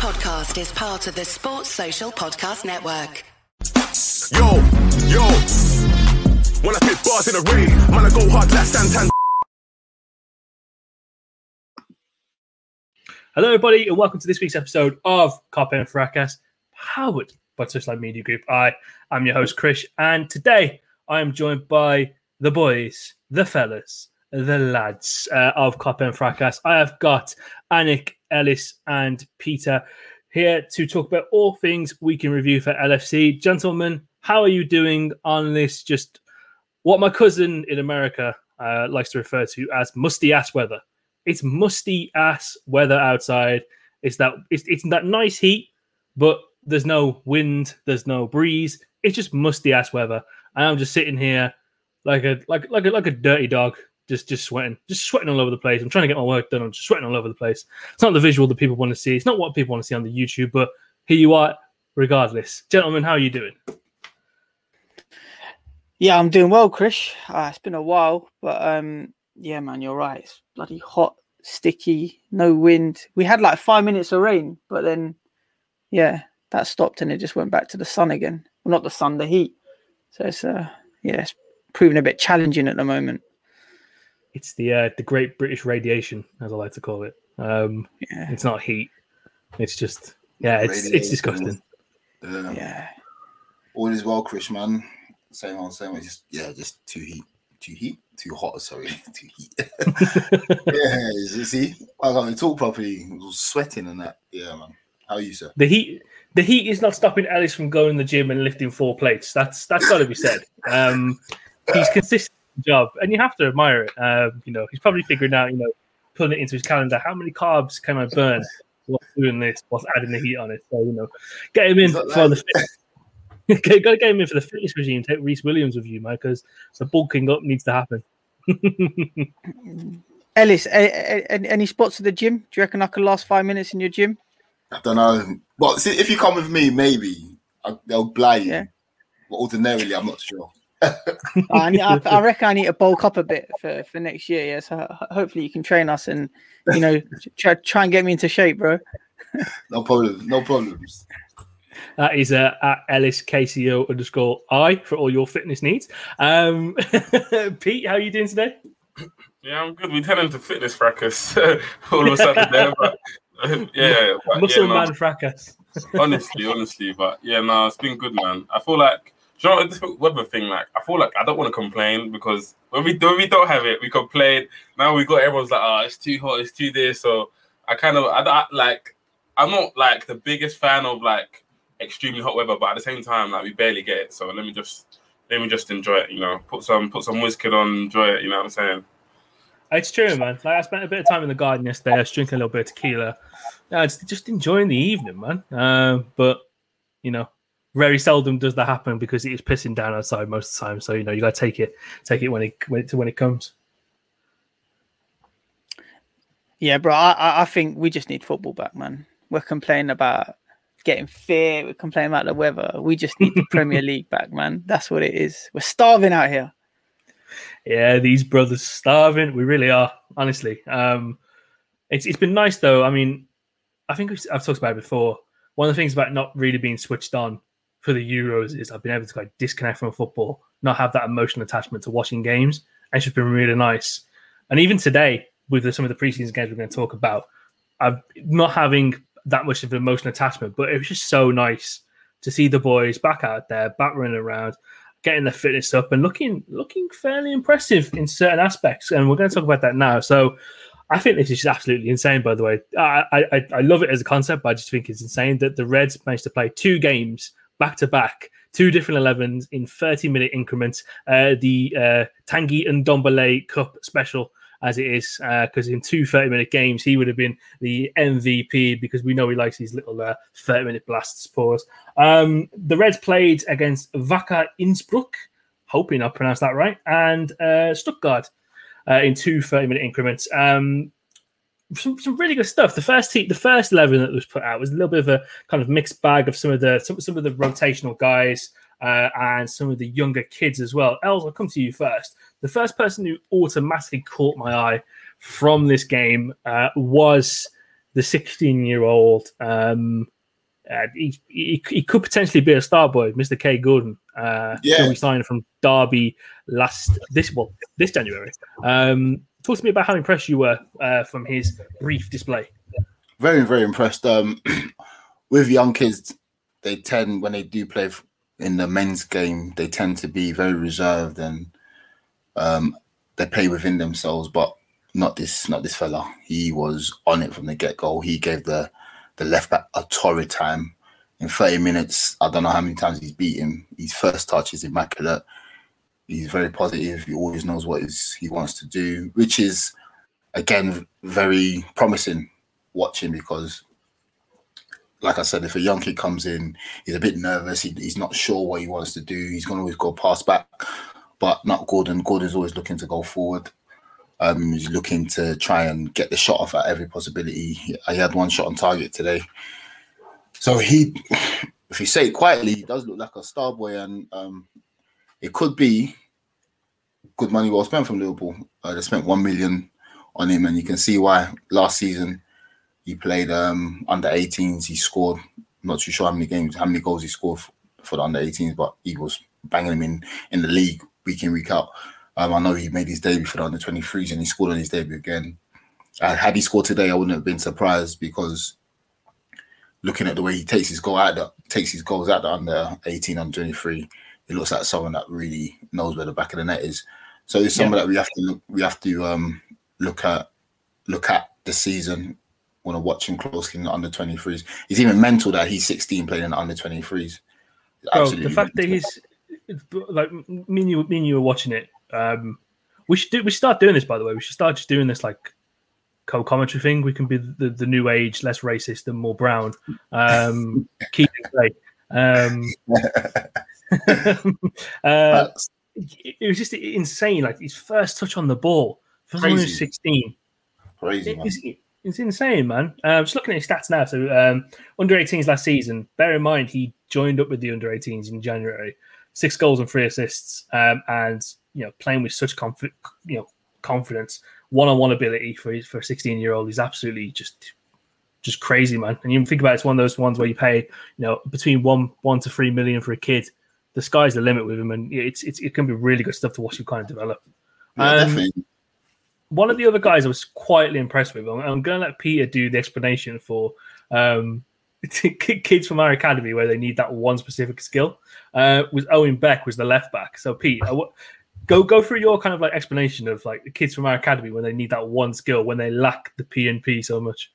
podcast is part of the Sports Social Podcast Network. Yo, yo. When I spit bars in the rain, man, I go hard like Santan. Hello, everybody, and welcome to this week's episode of Carpe and Fracas, powered by Touchline Media Group. I am your host, Chris, and today I am joined by the boys, the fellas, the lads uh, of Carpe and Fracas. I have got Anik, Ellis, and Peter here to talk about all things we can review for LFC. Gentlemen, how are you doing on this? Just what my cousin in America uh, likes to refer to as musty ass weather. It's musty ass weather outside. It's that it's, it's that nice heat, but there's no wind, there's no breeze. It's just musty ass weather, and I'm just sitting here like a like like a, like a dirty dog, just just sweating, just sweating all over the place. I'm trying to get my work done. I'm just sweating all over the place. It's not the visual that people want to see. It's not what people want to see on the YouTube, but here you are, regardless. Gentlemen, how are you doing? Yeah, I'm doing well, Chris. Uh, it's been a while, but um, yeah, man, you're right. It's bloody hot, sticky, no wind. We had like five minutes of rain, but then, yeah, that stopped and it just went back to the sun again. Well, not the sun, the heat. So it's uh, yeah, it's proving a bit challenging at the moment. It's the uh, the Great British Radiation, as I like to call it. Um, Yeah, it's not heat. It's just yeah, it's it's disgusting. Yeah. yeah. All is well, Chris, man. Same old, same old. Just yeah, just too heat, too heat, too hot. Sorry, too heat. yeah, you see, I can't even talk properly. I was sweating and that. Yeah, man. How are you, sir? The heat, the heat is not stopping Ellis from going to the gym and lifting four plates. That's that's got to be said. Um, he's consistent in the job, and you have to admire it. Um, you know, he's probably figuring out, you know, putting it into his calendar. How many carbs can I burn while doing this? Whilst adding the heat on it. So you know, get him in for the. Fit- Got to get him in for the fitness regime. Take Rhys Williams with you, man, because the bulking up needs to happen. Ellis, a, a, a- any spots at the gym? Do you reckon I could last five minutes in your gym? I don't know. Well, see, if you come with me, maybe I, they'll blind you. Yeah. But ordinarily, I'm not sure. I, I, I reckon I need to bulk up a bit for, for next year. Yeah, so hopefully you can train us and you know try, try and get me into shape, bro. No problem. No problems. That is uh, at Ellis KCO underscore I for all your fitness needs. Um, Pete, how are you doing today? Yeah, I'm good. We turned into fitness fracas all of a sudden there, but yeah, but, Muscle yeah, no, man fracas. honestly, honestly, but yeah, no, it's been good, man. I feel like do you know this weather thing. Like, I feel like I don't want to complain because when we when we don't have it, we complain. Now we got everyone's like, oh, it's too hot, it's too this. So I kind of I, I like I'm not like the biggest fan of like extremely hot weather, but at the same time, like we barely get it. So let me just let me just enjoy it. You know, put some put some whiskey on, enjoy it. You know what I'm saying? It's true, man. Like I spent a bit of time in the garden yesterday. I was drinking a little bit of tequila. Yeah, it's just enjoying the evening, man. Uh, but you know, very seldom does that happen because it is pissing down outside most of the time. So you know, you got to take it, take it when it when it, when it comes. Yeah, bro. I, I- I think we just need football back, man. We're complaining about getting fit. We're complaining about the weather. We just need the Premier League back, man. That's what it is. We're starving out here. Yeah, these brothers starving. We really are, honestly. Um, it's it's been nice though. I mean, I think we've- I've talked about it before. One of the things about not really being switched on for the Euros is I've been able to like disconnect from football, not have that emotional attachment to watching games. And it's just been really nice. And even today, with the, some of the preseason games we're going to talk about, I'm not having that much of an emotional attachment, but it was just so nice to see the boys back out there, back running around, getting their fitness up and looking looking fairly impressive in certain aspects. And we're going to talk about that now. So I think this is absolutely insane, by the way. I, I, I love it as a concept, but I just think it's insane that the Reds managed to play two games back to back, two different 11s in 30 minute increments. Uh, the uh, Tanguy Ndombele Cup special, as it is, because in two 30 minute games, he would have been the MVP because we know he likes these little uh, 30 minute blasts. Pause. Um, the Reds played against Wacker Innsbruck, hoping I pronounced that right, and uh, Stuttgart uh, in two 30 minute increments. Um, some, some really good stuff. The first team, the first eleven that was put out was a little bit of a kind of mixed bag of some of the some, some of the rotational guys uh, and some of the younger kids as well. Els, I'll come to you first. The first person who automatically caught my eye from this game uh, was the 16 year old. Um, uh, he, he, he could potentially be a star boy, Mr. K. Gordon. Uh, Yeah. who we signed from Derby last this well this January. Um, talk to me about how impressed you were uh, from his brief display. very very impressed. Um with young kids they tend when they do play in the men's game they tend to be very reserved and um they play within themselves but not this not this fella. He was on it from the get-go he gave the the left back a torrid time. In 30 minutes i don't know how many times he's beat him. His first touch is immaculate he's very positive he always knows what he wants to do which is again very promising watching because like I said, if a young kid comes in, he's a bit nervous, he, he's not sure what he wants to do, he's gonna always go pass back, but not Gordon. Gordon's always looking to go forward. Um, he's looking to try and get the shot off at every possibility. He, he had one shot on target today. So he if you say it quietly, he does look like a star boy and um it could be good money well spent from Liverpool. Uh, they spent one million on him, and you can see why. Last season, he played um, under 18s. He scored. not too sure how many games, how many goals he scored f- for the under 18s, but he was banging them in in the league week in week out. Um, I know he made his debut for the under 23s, and he scored on his debut again. Uh, had he scored today, I wouldn't have been surprised because looking at the way he takes his goal out, the, takes his goals out the under 18 on 23, it looks like someone that really knows where the back of the net is. So it's someone that we have to look, we have to um, look at look at the season. Want to watch him closely in the under 23s. He's even mental that he's 16 playing in the under 23s. Bro, the fact that he's like me and you, me and you were watching it. Um, we should do. We should start doing this. By the way, we should start just doing this like co-commentary thing. We can be the, the new age, less racist and more brown. Um, keep it great. Um, uh, it was just insane. Like his first touch on the ball for someone who's 16. crazy man. It's, it's insane, man. Um, just looking at his stats now. So um, under 18s last season. Bear in mind he joined up with the under 18s in January. Six goals and three assists, um, and you know playing with such confi- you know confidence, one-on-one ability for his, for a 16-year-old is absolutely just just crazy, man. And you think about it, it's one of those ones where you pay you know between one one to three million for a kid. The sky's the limit with him, and it's, it's it can be really good stuff to watch him kind of develop. Yeah, Um, definitely. one of the other guys I was quietly impressed with. I'm, I'm going to let Peter do the explanation for um, kids from our academy where they need that one specific skill. Uh, was Owen Beck was the left back. So Pete, I w- go go through your kind of like explanation of like the kids from our academy when they need that one skill when they lack the P and P so much.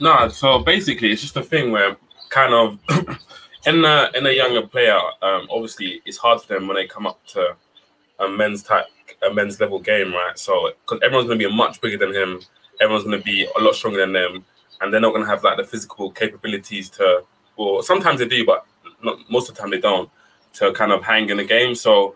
No, so basically, it's just a thing where kind of in a in a younger player, um, obviously it's hard for them when they come up to a men's type, a men's level game, right? So because everyone's going to be much bigger than him, everyone's going to be a lot stronger than them, and they're not going to have like the physical capabilities to. Well, sometimes they do, but not most of the time they don't. To kind of hang in the game, so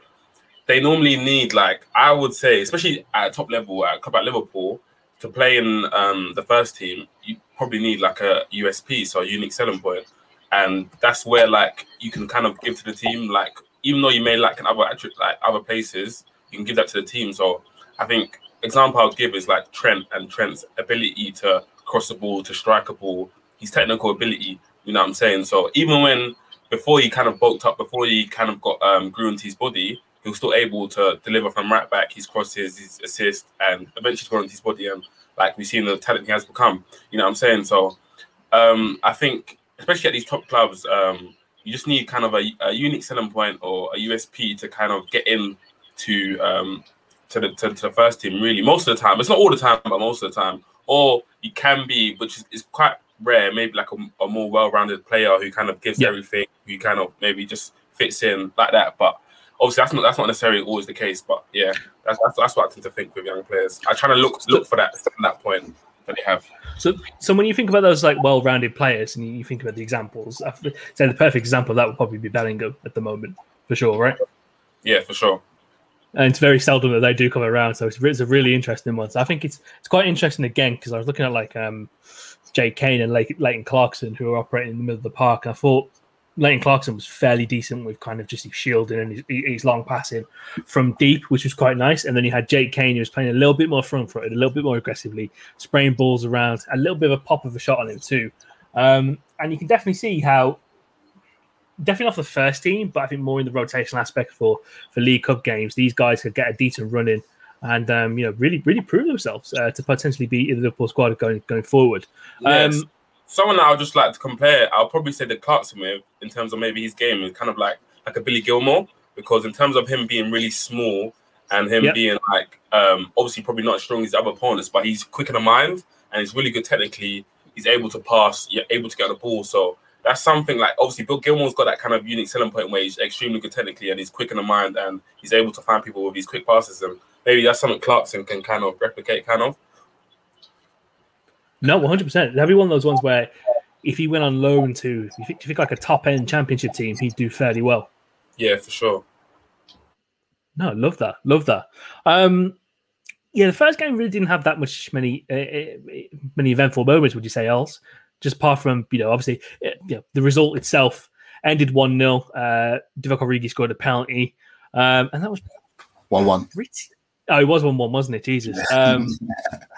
they normally need like I would say, especially at top level at a club Liverpool, to play in um, the first team, you probably need like a USP, so a unique selling point, and that's where like you can kind of give to the team. Like even though you may lack in other like other places, you can give that to the team. So I think example I'll give is like Trent and Trent's ability to cross the ball, to strike a ball, his technical ability. You know what I'm saying? So even when before he kind of bulked up, before he kind of got um, grew into his body, he was still able to deliver from right back, his crosses, his assists, and eventually grow into his body. And like we've seen the talent he has become. You know what I'm saying? So um, I think, especially at these top clubs, um, you just need kind of a, a unique selling point or a USP to kind of get in to um, to the to, to the first team. Really, most of the time, it's not all the time, but most of the time, or you can be, which is, is quite rare. Maybe like a, a more well-rounded player who kind of gives Yeah. everything, who kind of maybe just fits in like that. But obviously, that's not that's not necessarily always the case. But yeah, that's that's, that's what I tend to think with young players. I try to look look for that that point have. So, so when you think about those like well-rounded players, and you, you think about the examples, I say the perfect example of that would probably be Bellingham at the moment, for sure, right? Yeah, for sure. and it's very seldom that they do come around. So it's, it's a really interesting one. So I think it's it's quite interesting again because I was looking at like um, Jake Cain and Leighton Clarkson who are operating in the middle of the park, and I thought Leighton Clarkson was fairly decent with kind of just his shielding and his, his long passing from deep, which was quite nice. And then you had Jake Cain, who was playing a little bit more front footed, a little bit more aggressively, spraying balls around, a little bit of a pop of a shot on him too. Um, and you can definitely see how, definitely off the first team, but I think more in the rotational aspect for for League Cup games, these guys could get a decent run in and um, you know really really prove themselves uh, to potentially be in the Liverpool squad going going forward. Yes. Um, Someone that I would just like to compare, I'll probably say the Clarkson with in terms of maybe his game is kind of like like a Billy Gilmour because in terms of him being really small and him Yep. being like um, obviously probably not as strong as other opponents, but he's quick in the mind and he's really good technically. He's able to pass, yeah, able to get on the ball. So that's something like obviously Bill Gilmour's got that kind of unique selling point where he's extremely good technically and he's quick in the mind and he's able to find people with these quick passes and maybe that's something Clarkson can kind of replicate, kind of. No, one hundred percent. That'd be one of those ones where if he went on loan to, if you think, if you think like a top end championship team, he'd do fairly well. Yeah, for sure. No, love that, love that. Um, yeah, the first game really didn't have that much many uh, many eventful moments. Would you say else? Just apart from you know, obviously, uh, you know, the result itself ended one 0 uh, Divock Origi scored a penalty, um, and that was One-one. pretty. Oh, it was one one, wasn't it? Jesus. Um,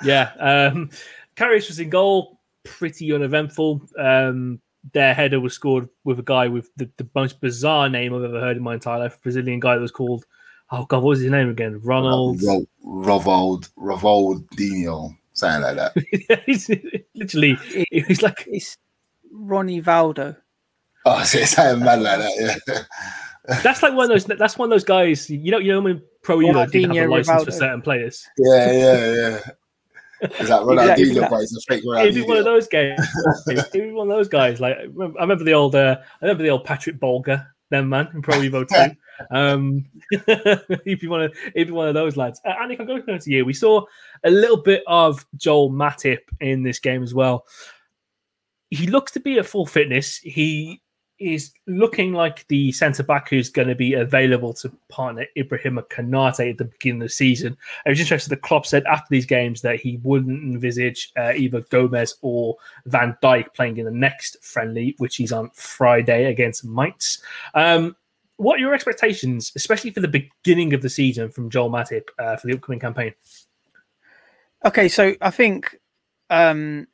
yeah. Um, Karius was in goal, pretty uneventful. Um, their header was scored with a guy with the, the most bizarre name I've ever heard in my entire life. A Brazilian guy that was called, oh God, what was his name again? Ronald. Ro- Rovold, Rovoldinho, something like that. He's literally, it was like, It's Ronnie Valdo. Oh, so it's something mad like that. Yeah, that's like one of those, that's one of those guys, you know, you know, when Pro Evo didn't have a Ronaldinho license for certain players. yeah, yeah, yeah. Is that Exactly Ronaldinho, that. it's a fake It'd be one of those guys. It'd be one of those guys. Like I remember, the old, uh, I remember the old Patrick Bolger, then man in Pro Evo two. Um, he'd be one of, he'd be one of those lads. Uh, I'm going to you, we saw a little bit of Joel Matip in this game as well. He looks to be at full fitness. He is looking like the centre back who's going to be available to partner Ibrahim Konate at the beginning of the season. I was interested. The Klopp said after these games that he wouldn't envisage uh, either Gomez or Van Dijk playing in the next friendly, which is on Friday against Mainz. Um, what are your expectations, especially for the beginning of the season, from Joel Matip uh, for the upcoming campaign? Okay, so I think um,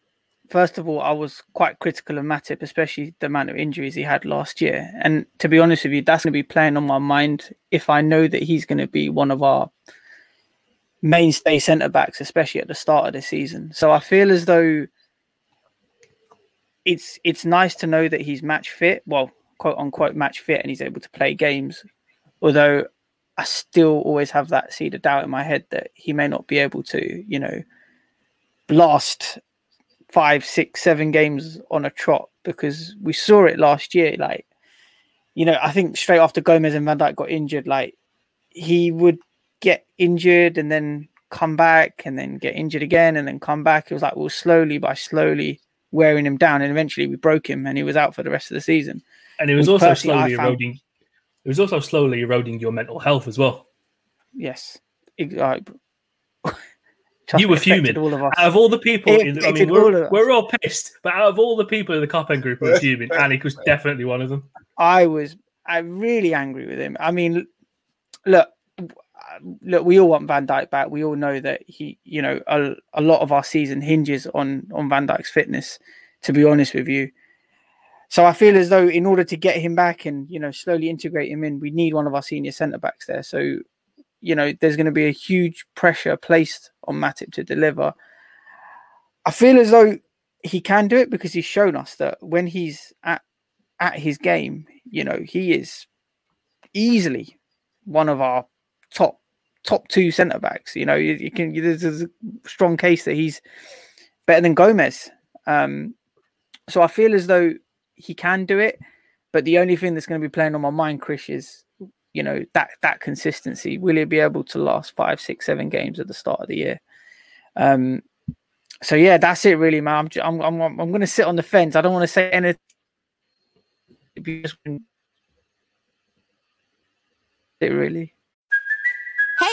first of all, I was quite critical of Matip, especially the amount of injuries he had last year. And to be honest with you, that's going to be playing on my mind if I know that he's going to be one of our mainstay centre backs, especially at the start of the season. So I feel as though it's it's nice to know that he's match fit, well, quote unquote match fit, and he's able to play games. Although I still always have that seed of doubt in my head that he may not be able to, you know, last five, six, seven games on a trot because we saw it last year. Like, you know, I think straight after Gomez and Van Dijk got injured, like he would get injured and then come back and then get injured again and then come back. It was like we were slowly by slowly wearing him down and eventually we broke him and he was out for the rest of the season. And it was Which also slowly found- eroding. It was also slowly eroding your mental health as well. Yes. Ex- uh, You were fuming. All of us. Out of all the people, It in, I affected mean, all we're, of us. we're all pissed, but out of all the people in the Copan group who were fuming, Anik was definitely one of them. I was I really angry with him. I mean, look, look, we all want Van Dijk back. We all know that he, you know, a, a lot of our season hinges on on Van Dijk's fitness. To be honest with you, so I feel as though in order to get him back and you know slowly integrate him in, we need one of our senior centre backs there. So, you know, there's going to be a huge pressure placed on Matip to deliver. I feel as though he can do it because he's shown us that when he's at at his game, you know, he is easily one of our top top two centre backs. You know, you, you can there's, there's a strong case that he's better than Gomez. Um, so I feel as though he can do it, but the only thing that's going to be playing on my mind, Chris, is you know that that consistency. Will he be able to last five, six, seven games at the start of the year? Um, so yeah, that's it really, man. I'm I'm I'm, I'm to sit on the fence. I don't want to say anything. It really.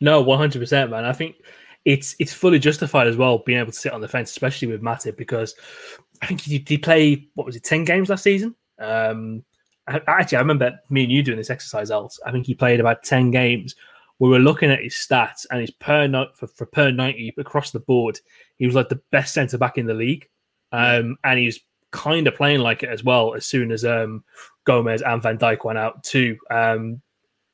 No, one hundred percent, man. I think it's it's fully justified as well being able to sit on the fence, especially with Matip, because I think he did play what was it, ten games last season. Um, I, actually, I remember me and you doing this exercise. Else, I think he played about ten games. We were looking at his stats and his per night for, for per ninety across the board. He was like the best centre back in the league, um, and he's kind of playing like it as well. As soon as um, Gomez and Van Dijk went out too. Um,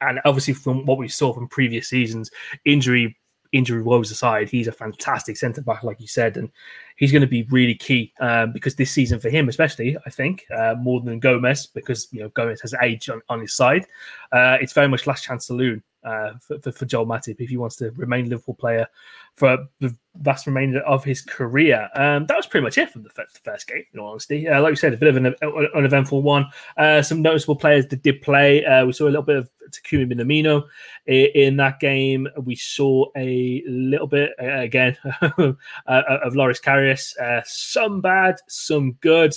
and obviously from what we saw from previous seasons, injury injury woes aside, he's a fantastic centre back, like you said, and he's going to be really key um, because this season for him, especially, I think uh, more than Gomez, because you know Gomez has age on, on his side. Uh, it's very much last chance saloon uh, for, for, for Joel Matip if he wants to remain Liverpool player for the vast remainder of his career. Um, that was pretty much it from the first, the first game, in all honesty. Uh, like you said, a bit of an uneventful one. Uh, some noticeable players that did play. Uh, we saw a little bit of Takumi Minamino in, in that game. We saw a little bit, uh, again, uh, of Loris Karius. Uh, some bad, some good.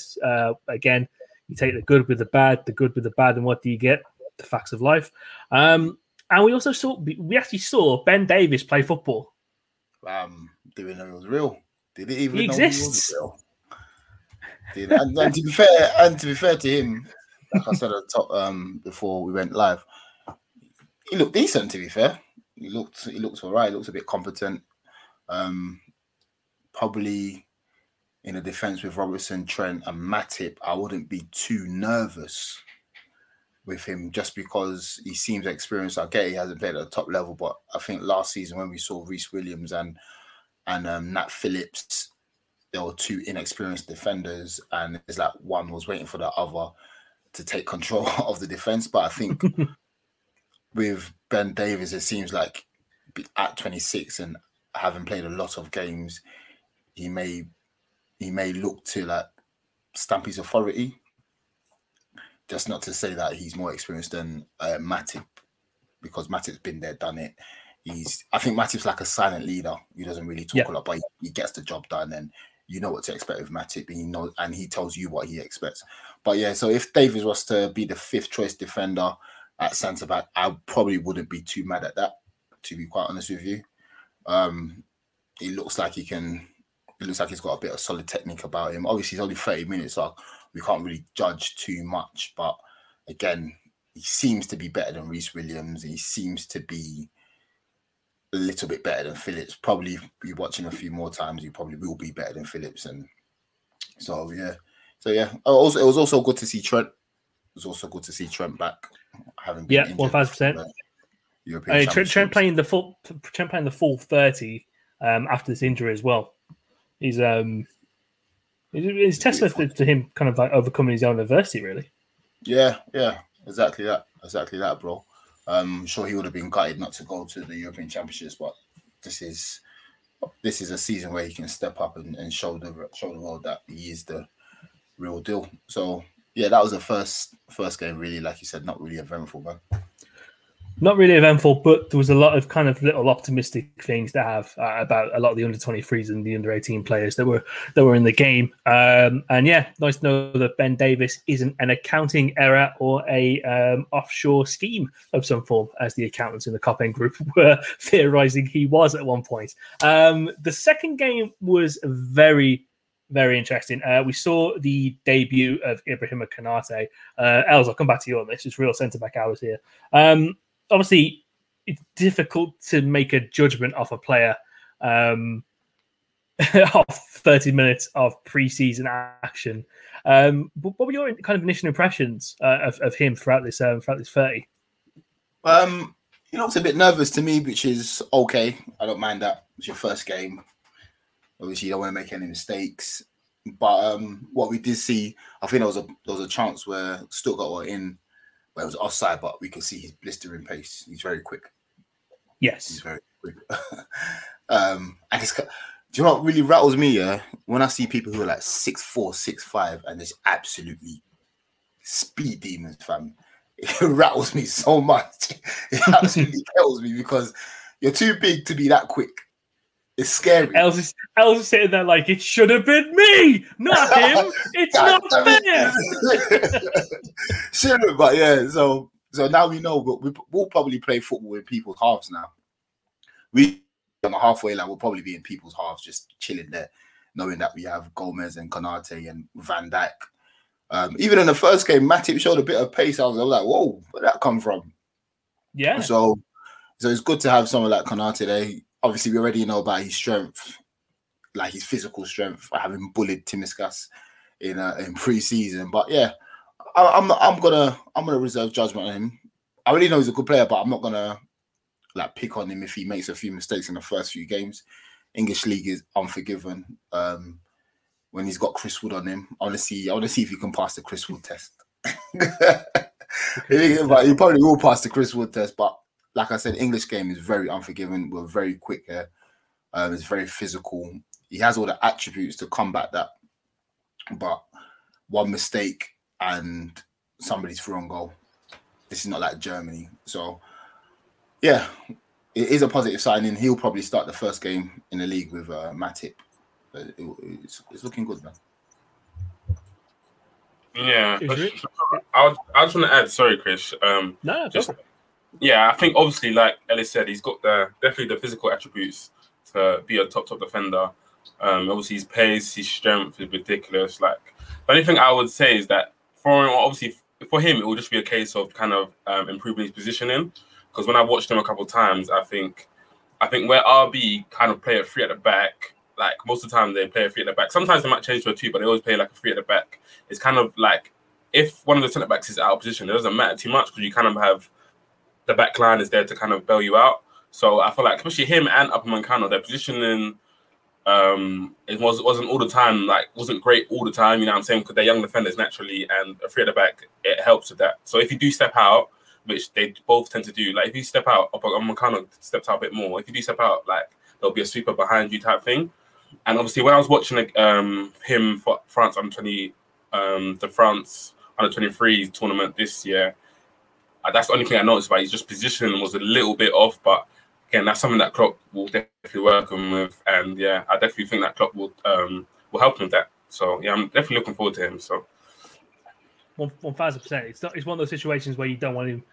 again, you take the good with the bad, the good with the bad, and what do you get? The facts of life. Um, and we also saw, we actually saw Ben Davies play football. Um, know it was real. Did it even He exists. he? Did, and, and to be fair, and to be fair to him, like I said at the top um, before we went live, he looked decent. To be fair, he looked he looked all right. He looked a bit competent. Um, probably in a defense with Robertson, Trent, and Matip, I wouldn't be too nervous with him just because he seems experienced. I get he hasn't played at the top level, but I think last season when we saw Rhys Williams and and um, Nat Phillips, there were two inexperienced defenders, and it's like one was waiting for the other to take control of the defense. But I think with Ben Davies, it seems like at 26 and having played a lot of games, he may he may look to like stamp his authority. Just not to say that he's more experienced than uh, Matip, because Matip's been there, done it. He's, I think Matip's like a silent leader. He doesn't really talk Yeah. a lot, but he, he gets the job done, and you know what to expect with Matip. And he knows, and he tells you what he expects. But yeah, so if Davies was to be the fifth choice defender at centre back, I probably wouldn't be too mad at that. To be quite honest with you, um, he looks like he can. It looks like he's got a bit of solid technique about him. Obviously, he's only thirty minutes, so we can't really judge too much. But again, he seems to be better than Rhys Williams. He seems to be a little bit better than Phillips. Probably, you're watching a few more times, you probably will be better than Phillips. And so, yeah, so yeah. Oh, Also, it was also good to see Trent. It was also good to see Trent back. Having been Yeah, injured 1000%. for European mean, Trent, Trent playing the full Trent playing the full thirty um, after this injury as well. He's um, it's, testament to, to him kind of like overcoming his own adversity, really. Yeah, yeah, exactly that, exactly that, bro. Um, I'm sure he would have been gutted not to go to the European Championships, but this is this is a season where he can step up and, and show the show the world that he is the real deal. So yeah, that was the first first game. Really, like you said, not really eventful, man. Not really eventful, but there was a lot of kind of little optimistic things to have uh, about a lot of the under 23s and the under 18 players that were that were in the game. Um, and yeah, nice to know that Ben Davies isn't an accounting error or a um, offshore scheme of some form, as the accountants in the Copen group were theorizing he was at one point. Um, the second game was very very interesting. Uh, we saw the debut of Ibrahim Konate. Uh, Els, I'll come back to you on this. It's real centre back hours here. Um, obviously, it's difficult to make a judgment off a player um, off 30 minutes of preseason action. Um, but what were your kind of initial impressions uh, of, of him throughout this um, throughout this 30? Um, he looks a bit nervous to me, which is okay. I don't mind that. It's your first game. Obviously, you don't want to make any mistakes. But um, what we did see, I think there was a there was a chance where Stuttgart were in, it was offside. But we can see his blistering pace. He's very quick. Yes. He's very quick. um, and it's, do you know what really rattles me? Yeah, when I see people who are like six four, six five, and just absolutely speed demons, fam. It rattles me so much. It absolutely kills me because you're too big to be that quick. It's scary. Els is, Els is sitting there like, it should have been me, not him. It's God not fair. it. Sure, but yeah, so so now we know but we, we'll probably play football in people's halves now. We on the halfway line, we'll probably be in people's halves, just chilling there, knowing that we have Gomez and Konate and Van Dijk. Um, even in the first game, Matip showed a bit of pace. I was like, whoa, where'd that come from? Yeah. So, so it's good to have someone like Konate there. Obviously, we already know about his strength, like his physical strength, having bullied Tsimikas in uh, in pre-season. But yeah, I, I'm I'm gonna I'm gonna reserve judgment on him. I really know he's a good player, but I'm not gonna like pick on him if he makes a few mistakes in the first few games. English league is unforgiven. Um, when he's got Chris Wood on him, I want to see I want to see if he can pass the Chris Wood test. but he probably will pass the Chris Wood test. But like I said, English game is very unforgiving. We're very quick here. Um, it's very physical. He has all the attributes to combat that. But one mistake and somebody's through on goal. This is not like Germany. So yeah, it is a positive signing. He'll probably start the first game in the league with uh, Matip. It- it's, it's looking good, man. Yeah, I, was- I just want to add. Sorry, Chris. Um, No, no, just go for it. Yeah, I think obviously, like Ellis said, he's got the definitely the physical attributes to be a top top defender. Um, obviously, his pace, his strength is ridiculous. Like the only thing I would say is that for him, obviously for him, it will just be a case of kind of um, improving his positioning. Because when I watched him a couple of times, I think I think where RB kind of play a three at the back, like most of the time they play a three at the back. Sometimes they might change to a two, but they always play like a three at the back. It's kind of like if one of the centre backs is out of position, it doesn't matter too much because you kind of have the back line is there to kind of bail you out. So I feel like especially him and Upamecano, their positioning um it was wasn't all the time like wasn't great all the time, you know what I'm saying? Because they're young defenders naturally and a three at the back, it helps with that. So if you do step out, which they both tend to do, like if you step out, Upamecano steps out a bit more. If you do step out, like there'll be a sweeper behind you type thing. And obviously when I was watching um him for France under 20 um the France under 23 tournament this year, that's the only thing I noticed about. His just positioning was a little bit off, but again, that's something that Klopp will definitely work on with, and yeah, I definitely think that Klopp will um will help him with that. So yeah, I'm definitely looking forward to him. So One thousand percent. It's not. It's one of those situations where you don't want him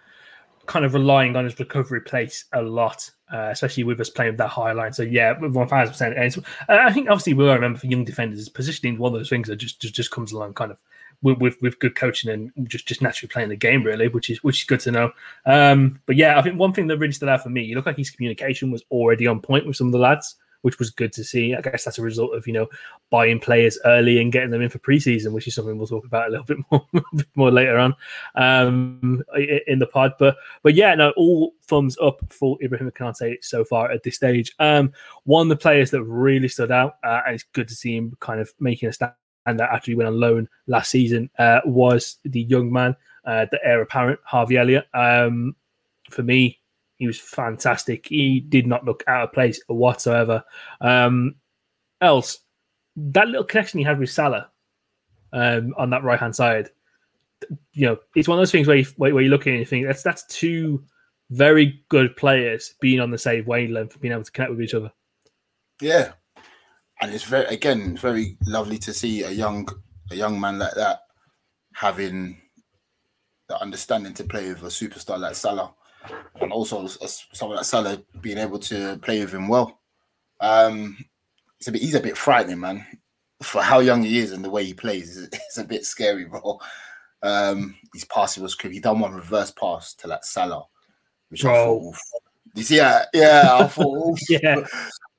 kind of relying on his recovery place a lot, uh, especially with us playing with that high line. So yeah, one thousand percent. And I think obviously we'll remember for young defenders, positioning one of those things that just just, just comes along kind of with, with with good coaching and just just naturally playing the game really, which is which is good to know. Um, but yeah, I think one thing that really stood out for me, it looked like his communication was already on point with some of the lads. Which was good to see. I guess that's a result of you know buying players early and getting them in for preseason, which is something we'll talk about a little bit more, bit more later on um, in the pod. But but yeah, no, all thumbs up for Ibrahim Konate so far at this stage. Um, one of the players that really stood out, uh, and it's good to see him kind of making a stand out after he went on loan last season, uh, was the young man, uh, the heir apparent, Harvey Elliott. Um, for me, he was fantastic. He did not look out of place whatsoever. Um, else, that little connection he had with Salah um, on that right hand side, you know, it's one of those things where you, where you look at it and you think that's that's two very good players being on the same wavelength, being able to connect with each other. Yeah, and it's very again very lovely to see a young a young man like that having the understanding to play with a superstar like Salah, and also someone like Salah being able to play with him well. Um, it's a bit he's a bit frightening, man. For how young he is and the way he plays, it's, it's a bit scary, bro. Um, his passing was crazy. He done one reverse pass to like Salah, which I thought, you see, yeah, yeah, I thought. Yeah.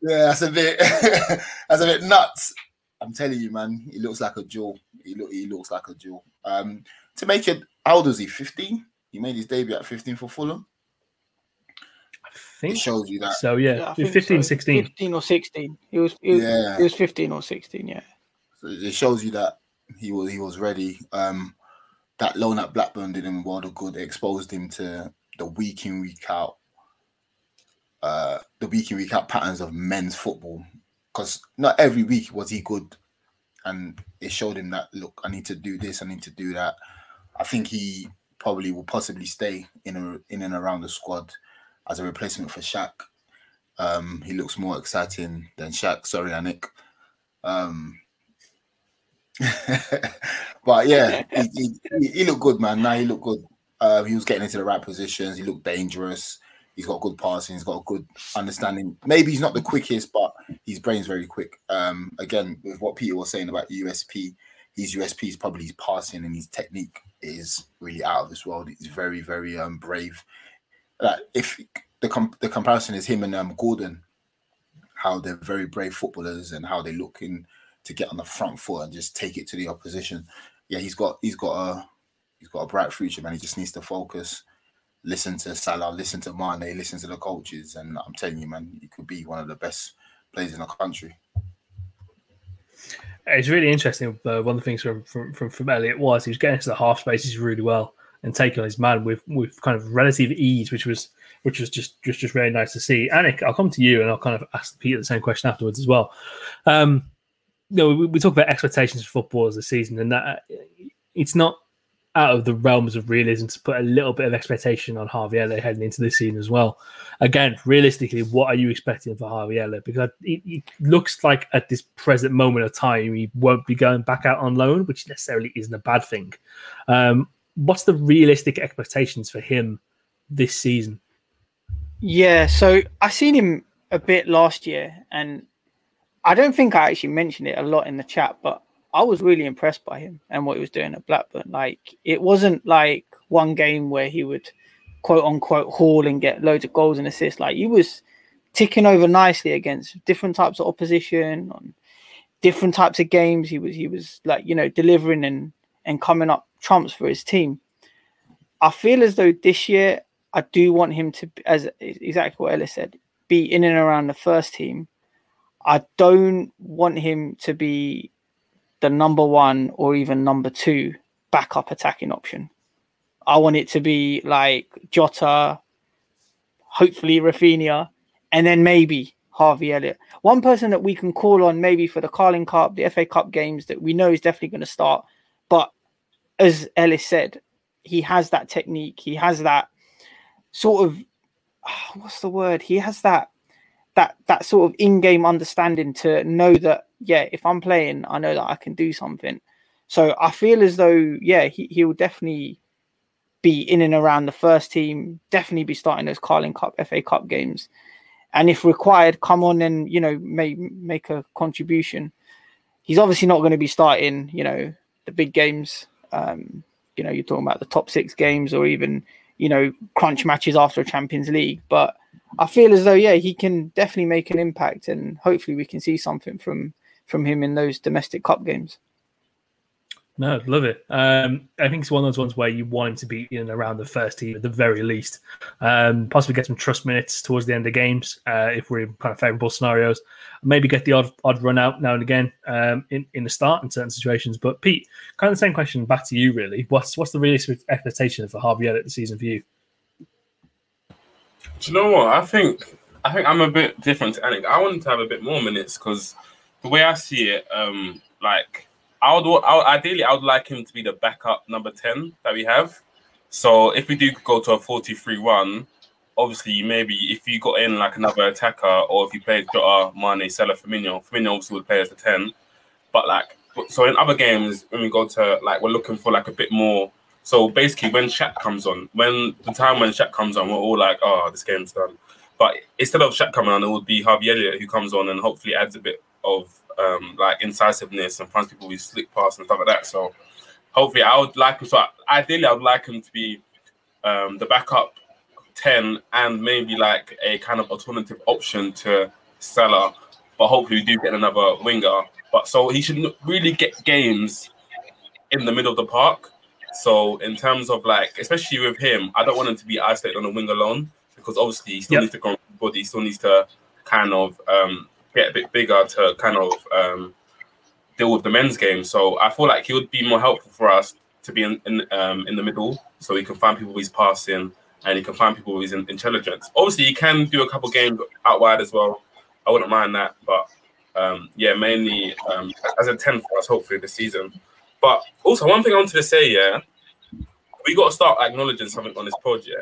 Yeah, that's a bit that's a bit nuts. I'm telling you, man, he looks like a jewel. He look he looks like a jewel. Um to make it how old was he? 15? He made his debut at 15 for Fulham. I think It shows you that so. Yeah, Yeah, 15, so. 16. 15 or 16. He was, he was, Yeah. he was 15 or 16, yeah. so it shows you that he was he was ready. Um that loan at Blackburn did him world of good. It exposed him to the week in, week out uh, the week in week out patterns of men's football because not every week was he good, and it showed him that look, I need to do this, I need to do that. I think he probably will possibly stay in a, in and around the squad as a replacement for Shaq. Um, he looks more exciting than Shaq. Sorry, Anik. Um, but yeah, he, he, he, looked good, man. Now he looked good. Uh, he was getting into the right positions. He looked dangerous. He's got good passing. He's got a good understanding. Maybe he's not the quickest, but his brain's very quick. Um, again, with what Peter was saying about USP, his USP is probably his passing and his technique is really out of this world. He's very, very um, brave. Like if the com- the comparison is him and um, Gordon, how they're very brave footballers and how they look in to get on the front foot and just take it to the opposition. Yeah, he's got he's got a he's got a bright future, man. He just needs to focus, listen to Salah, listen to Mane, listen to the coaches, and I'm telling you, man, he could be one of the best players in the country. It's really interesting. Uh, one of the things from, from from from Elliott was he was getting to the half spaces really well and taking on his man with with kind of relative ease, which was which was just just just really nice to see. Anik, I'll come to you and I'll kind of ask Peter the same question afterwards as well. Um, you know, we, we talk about expectations for footballers this season, and that it's not out of the realms of realism to put a little bit of expectation on Harvey heading into this season as well. Again, realistically, what are you expecting for Harvey? Because it, it, looks like at this present moment of time, he won't be going back out on loan, which necessarily isn't a bad thing. Um, what's the realistic expectations for him this season? Yeah, so I seen him a bit last year, and I don't think I actually mentioned it a lot in the chat, but I was really impressed by him and what he was doing at Blackburn. Like it wasn't like one game where he would quote unquote haul and get loads of goals and assists. Like he was ticking over nicely against different types of opposition on different types of games. He was he was like you know delivering and and coming up trumps for his team. I feel as though this year I do want him to, as exactly what Ellis said, be in and around the first team I don't want him to be the number one or even number two backup attacking option. I want it to be like Jota, hopefully Rafinha, and then maybe Harvey Elliott. One person that we can call on maybe for the Carling Cup, the FA Cup games that we know is definitely going to start. But as Ellis said, he has that technique. He has that sort of ah, what's the word? He has that that that sort of in-game understanding to know that yeah if i'm playing i know that i can do something. So i feel as though yeah he, he will definitely be in and around the first team definitely be starting those carling cup fa cup games. And if required come on and you know make make a contribution. He's obviously not going to be starting you know the big games um you know you're talking about the top six games or even you know crunch matches after a champions league. But I feel as though yeah, he can definitely make an impact, and hopefully we can see something from from him in those domestic cup games. No, love it. Um, I think it's one of those ones where you want him to be in and around the first team at the very least. Um, possibly get some trust minutes towards the end of games uh, if we're in kind of favourable scenarios. Maybe get the odd odd run out now and again um, in in the start in certain situations. But Pete, kind of the same question back to you really. What's what's the realistic expectation for Harvey Elliott this season for you? Do you know what? I think I think I'm a bit different to Anik. I want to have a bit more minutes because the way I see it, um, like I would, I would, ideally I would like him to be the backup number ten that we have. So if we do go to a 43-1, obviously maybe if you got in like another attacker or if you played Jota, Mane, Salah, Firmino, Firmino obviously would play as a 10. But like so in other games when we go to like we're looking for like a bit more so basically, when Shaq comes on, when the time when Shaq comes on, we're all like, "Oh, this game's done." But instead of Shaq coming on, it would be Elliott who comes on and hopefully adds a bit of um, like incisiveness and finds people with slick pass and stuff like that. So hopefully, I would like him. So ideally, I would like him to be um, the backup ten and maybe like a kind of alternative option to Salah. But hopefully, we do get another winger. But so he should really get games in the middle of the park so in terms of like, especially with him, I don't want him to be isolated on the wing alone because obviously he still yep. needs to grow body, he still needs to kind of um, get a bit bigger to kind of um, deal with the men's game. So I feel like he would be more helpful for us to be in in, um, in the middle, so he can find people he's passing and he can find people with his in- intelligence. Obviously, he can do a couple games out wide as well. I wouldn't mind that, but um, yeah, mainly um, as a ten for us, hopefully this season. But also, one thing I wanted to say, yeah, we got to start acknowledging something on this pod, yeah.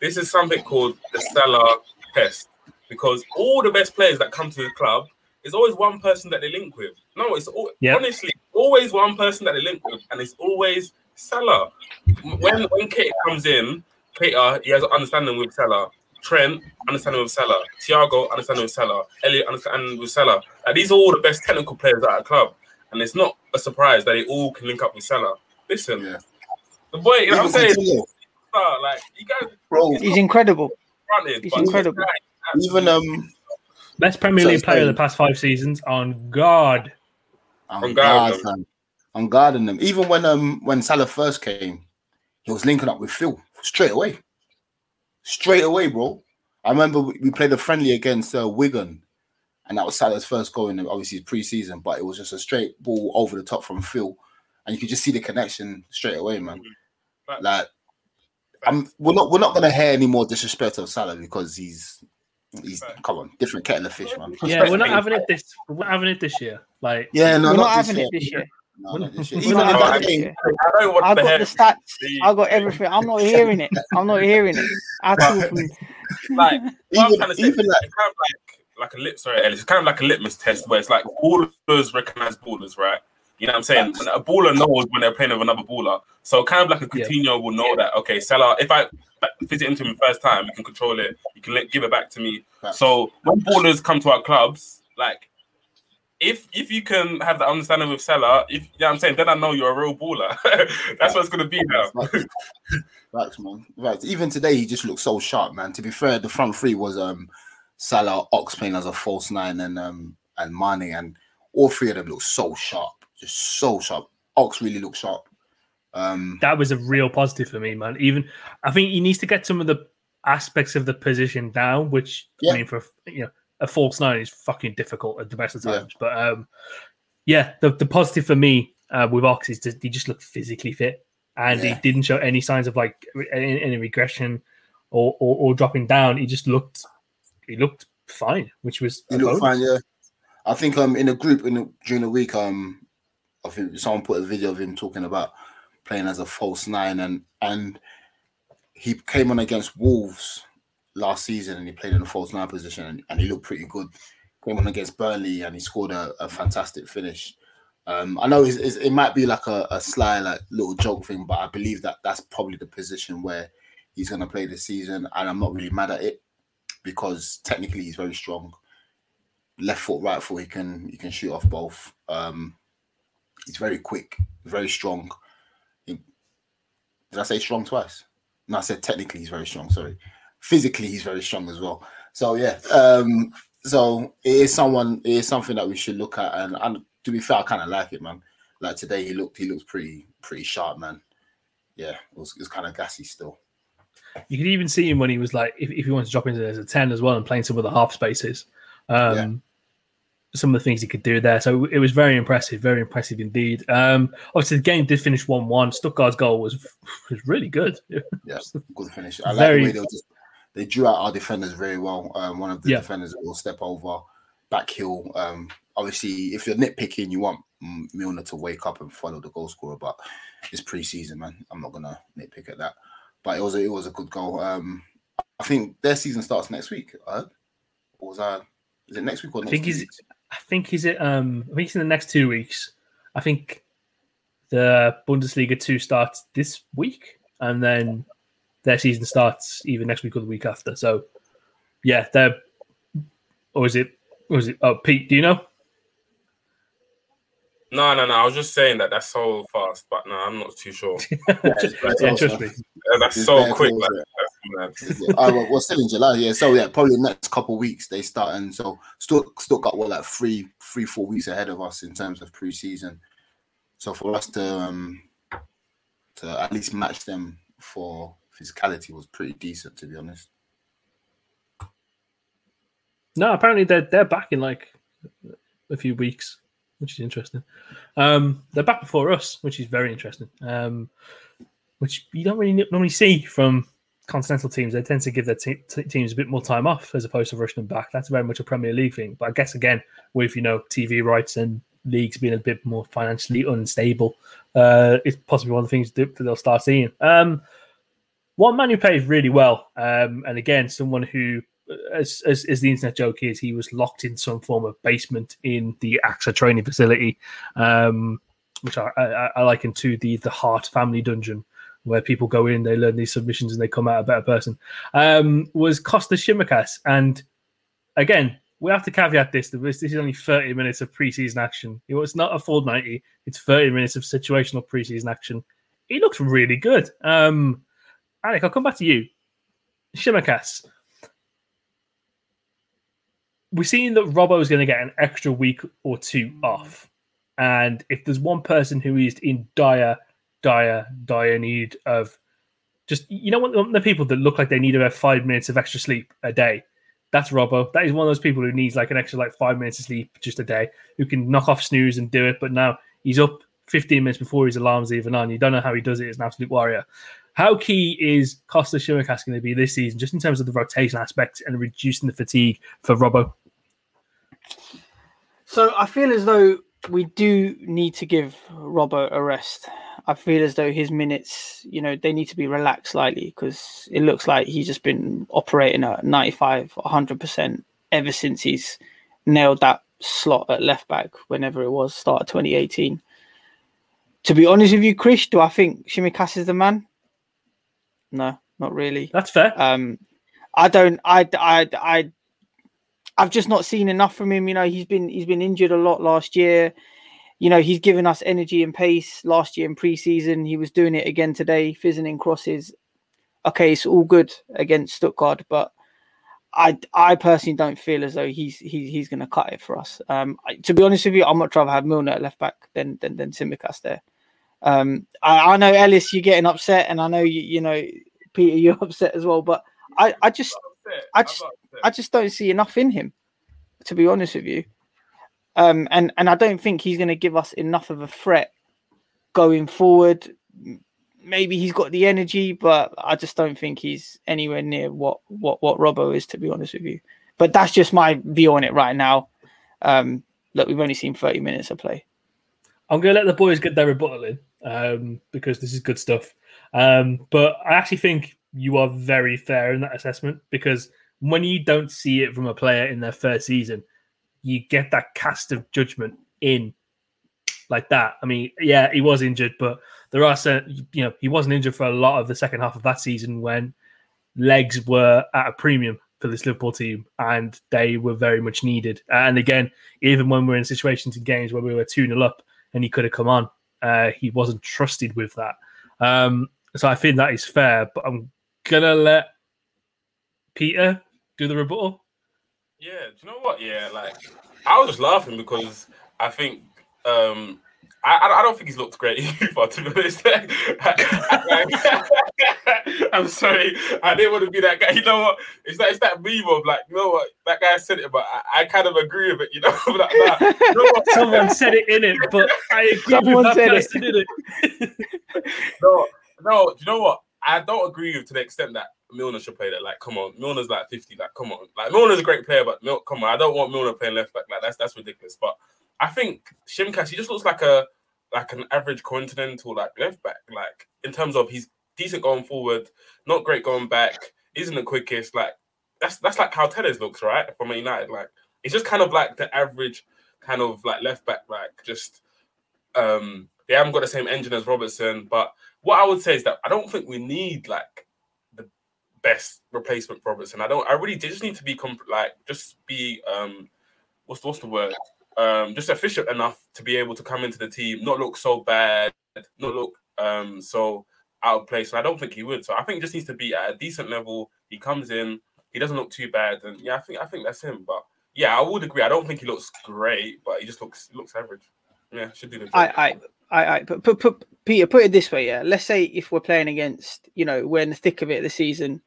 This is something called the Salah test because all the best players that come to the club is always one person that they link with. No, it's all, Yeah. honestly always one person that they link with, and it's always Salah. When when Kate comes in, Keita, he has an understanding with Salah. Trent, understanding with Salah. Thiago, understanding with Salah. Elliott, understanding with Salah. Like, these are all the best technical players at our club, and it's not a surprise that they all can link up with Salah. Listen, Yeah. the boy, you know what I'm saying? Like you guys bro. He's incredible. fronted, He's incredible. this guy Even um, Best Premier League player of the past five seasons on guard. I'm On guard, guard them. guarding them. Even when um when Salah first came, he was linking up with Phil straight away. Straight away, bro. I remember we we played a friendly against uh, Wigan, and that was Salah's first goal in obviously pre-season, but it was just a straight ball over the top from Phil, and you could just see the connection straight away, man. But- Like, I'm we're not we're not gonna hear any more disrespect of Salah because he's he's come on different kettle of fish, man. Yeah, we're not having it this. We're not having it this year. Like, Yeah, no, We're not this having year. it this year. No, not this year. We're Even not in that game. I don't know what I got heck. the stats. the- I got everything. I'm not hearing it. I'm not hearing it at all. Like what even, say, even like kind of like like a lip. Sorry, Ellis. It's kind of like a litmus test where it's like ballers recognize ballers, right? You know what I'm saying? A baller knows when they're playing with another baller. So kind of like a Yeah. Coutinho will know that okay, Salah. If I visit into him first time, you can control it. You can let, give it back to me. So when ballers come to our clubs, like. If if you can have that understanding with Salah, if you know what I'm saying, then I know you're a real baller. That's what it's gonna be now. Facts. Facts, man. Right. Even today, he just looked so sharp, man. To be fair, the front three was um Salah, Ox playing as a false nine, and um and Mane, and all three of them looked so sharp, just so sharp. Ox really looked sharp. Um, that was a real positive for me, man. Even I think he needs to get some of the aspects of the position down, which Yeah. I mean, for you know, a false nine is fucking difficult at the best of Yeah. times. But um, yeah, the, the positive for me uh, with Ox is just, he just looked physically fit, and Yeah. he didn't show any signs of like any, any regression or, or or dropping down. He just looked he looked fine, which was he looked bonus. fine, yeah. I think um in a group in the, during the week, um, I think someone put a video of him talking about playing as a false nine, and and he came on against Wolves last season, and he played in the false nine position, and, and he looked pretty good. Came on against Burnley, and he scored a, a fantastic finish. Um, I know it's, it's, it might be like a, a sly, like little joke thing, but I believe that that's probably the position where he's going to play this season, and I'm not really mad at it because technically he's very strong. Left foot, right foot, he can he can shoot off both. Um, he's very quick, very strong. He- did I say strong twice? No, I said technically he's very strong. Sorry, physically he's very strong as well. So yeah, um, so it is someone, it is something that we should look at. And, and to be fair, I kind of like it, man. Like today, he looked he looks pretty pretty sharp, man. Yeah, it was, it was kind of gassy still. You could even see him when he was like, if, if he wanted to drop into there as a 10 as well and playing some of the half spaces. Um, Yeah. Some of the things he could do there. So it was very impressive, very impressive indeed. Um, obviously, the game did finish 1 1. Stuttgart's goal was was really good. Yeah, good finish. I like the way they just they drew out our defenders very well. Um, one of the Yeah. defenders will step over, back heel. Um, obviously, if you're nitpicking, you want Milner to wake up and follow the goal scorer, but it's pre-season, man. I'm not gonna nitpick at that. But it was a, it was a good goal. Um, I think their season starts next week. Uh, or was that? Is it next week or I think weeks? I think he's it. Um, I think it's in the next two weeks. I think the Bundesliga two starts this week, and then their season starts either next week or the week after. So, yeah, they're. Or is it? Or is it? Oh, Pete, do you know? No, no, no. I was just saying that that's so fast, but no, I'm not too sure. it's better yeah, trust me. That's It's so quick. Like, that's mad. Yeah. Well, we're still in July, yeah. So yeah, probably the next couple weeks they start, and so still still got what like three, three, four weeks ahead of us in terms of preseason. So for us to um to at least match them for physicality was pretty decent, to be honest. No, apparently they're they're back in like a few weeks, which is interesting. Um, they're back before us, which is very interesting. Um, which you don't really normally see from continental teams they tend to give their te- te- teams a bit more time off as opposed to rushing them back. That's very much a Premier League thing. But I guess again, with you know TV rights and leagues being a bit more financially unstable, uh, it's possibly one of the things that they'll start seeing. Um, one man who plays really well, um, and again, someone who, as, as as the internet joke is, he was locked in some form of basement in the AXA training facility, um, which I, I, I liken to the the Hart family dungeon, where people go in, they learn these submissions, and they come out a better person. Um, was Costa Tsimikas, and again, we have to caveat this: this, is only thirty minutes of preseason action. It's not a full ninety; it's thirty minutes of situational preseason action. He looks really good. Um, Alec, I'll come back to you. Tsimikas. We're seeing that Robbo is going to get an extra week or two off. And if there's one person who is in dire, dire, dire need of just, you know, what the people that look like they need about five minutes of extra sleep a day, that's Robbo. That is one of those people who needs like an extra like five minutes of sleep just a day, who can knock off snooze and do it. But now he's up 15 minutes before his alarm's even on. You don't know how he does it. He's an absolute warrior. How key is Costa Tsimikas going to be this season, just in terms of the rotation aspect and reducing the fatigue for Robbo? So I feel as though we do need to give Robbo a rest. I feel as though his minutes, you know, they need to be relaxed slightly because it looks like he's just been operating at 95, 100% ever since he's nailed that slot at left back whenever it was, start of 2018. To be honest with you, Chris, do I think Tsimikas is the man? No, not really. That's fair. Um, I don't. I. I. I. I've just not seen enough from him. You know, he's been he's been injured a lot last year. You know, he's given us energy and pace last year in preseason. He was doing it again today, fizzing in crosses. Okay, it's all good against Stuttgart, but I I personally don't feel as though he's he's he's going to cut it for us. Um, to be honest with you, I'd much rather have Milner at left back than than than Tsimikas there. Um, I, I know Ellis, you're getting upset, and I know you you know Peter, you're upset as well. But I I just I just I just don't see enough in him, to be honest with you. Um, and and I don't think he's going to give us enough of a threat going forward. Maybe he's got the energy, but I just don't think he's anywhere near what what what Robbo is, to be honest with you. But that's just my view on it right now. Um, look, we've only seen thirty minutes of play. I'm going to let the boys get their rebuttal in um, because this is good stuff. Um, but I actually think you are very fair in that assessment because when you don't see it from a player in their first season, you get that cast of judgment in like that. I mean, yeah, he was injured, but there are certain, you know, he wasn't injured for a lot of the second half of that season when legs were at a premium for this Liverpool team and they were very much needed. And again, even when we're in situations in games where we were 2 0 up and he could have come on, uh, he wasn't trusted with that. Um, so I think that is fair, but I'm going to let Peter do the rebuttal. Yeah, do you know what? Yeah, like I was just laughing because I think um I, I I don't think he's looked great either, to be honest. I'm sorry, I didn't want to be that guy. You know what? It's that it's that meme of like, you know what? That guy said it, but I, I kind of agree with it. You know, like, nah, you know what? Someone said it in it, but I agree Someone with that said it. person in it. no, no. Do you know what? I don't agree with to the extent that Milner should play that. Like, come on, Milner's like 50. Like, come on. Like, Milner's a great player, but Mil- come on, I don't want Milner playing left back. Like, that's that's ridiculous. But I think Tsimikas, he just looks like a like an average continental like left back. Like in terms of he's decent going forward, not great going back, isn't the quickest. Like that's that's like how Telles looks, right? From United. Like it's just kind of like the average kind of like left back, like just um they haven't got the same engine as Robertson. But what I would say is that I don't think we need like the best replacement for Robertson. I don't I really just need to be comp- like just be um what's what's the word? Um just efficient enough to be able to come into the team, not look so bad, not look um so out of place. And I don't think he would. So I think he just needs to be at a decent level. He comes in, he doesn't look too bad, and yeah, I think I think that's him. But yeah, I would agree. I don't think he looks great, but he just looks looks average. Yeah, should do the job. I, I, I, I put, put, put, Peter, put it this way, yeah. Let's say if we're playing against, you know, we're in the thick of it the season,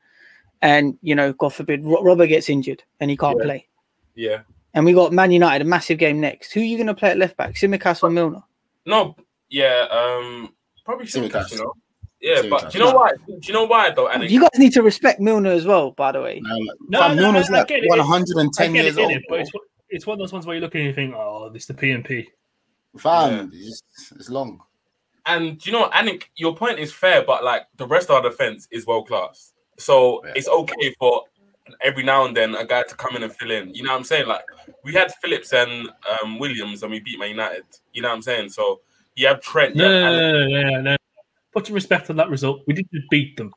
and you know, God forbid, Robert gets injured and he can't Yeah. play, yeah. and we got Man United a massive game next. Who are you going to play at left back, Tsimikas or Milner? No, yeah, um, probably Tsimikas. Tsimikas. You know, Yeah, So but do you know why? Do you know why though? And You guys need to respect Milner as well, by the way. No, like, No, no, Milner's I- I like 110 years it, old. innit? but it's, it's one of those ones where you look and you think, oh, this is the PMP. Fam, it's, it's long. And you know, what, Anik, your point is fair, but like the rest of our defense is world class. So Yeah. it's okay for every now and then a guy to come in and fill in. You know what I'm saying? Like we had Phillips and um, Williams and we beat Man United. You know what I'm saying? So you have Trent. You No, have no, no, no, no, no. Put some respect on that result. We didn't just beat them.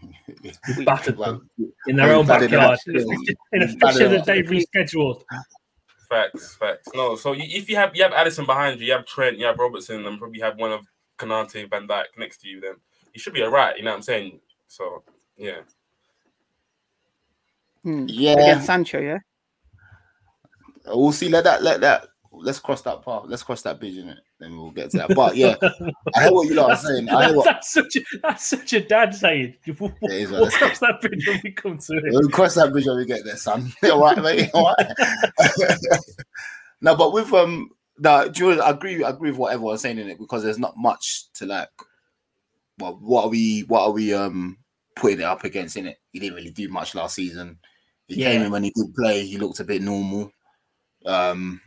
We battered them in their own backyard in a We battered fixture them that they've rescheduled. Facts, facts. No, so if you have you have Alisson behind you, you have Trent, you have Robertson, and probably have one of Konate, Van Dijk next to you, then you should be alright. You know what I'm saying? So yeah. Hmm. Yeah. Against Sancho, yeah. We'll see. Let that. Let that. Let's cross that path. Let's cross that bridge in it. Then we'll get to that. But yeah, I hear what you lot are saying. I hear what. that's such a that's such a dad saying. We'll, It is, we'll let's cross that bridge when we come to it. We'll cross that bridge when we get there, son. All right, mate. All right. no, but with um, no, do you agree. I agree with what everyone's saying in it because there's not much to like. Well, what are we? What are we um putting it up against in it? He didn't really do much last season. He came Yeah. in when he did play. He looked a bit normal. Um,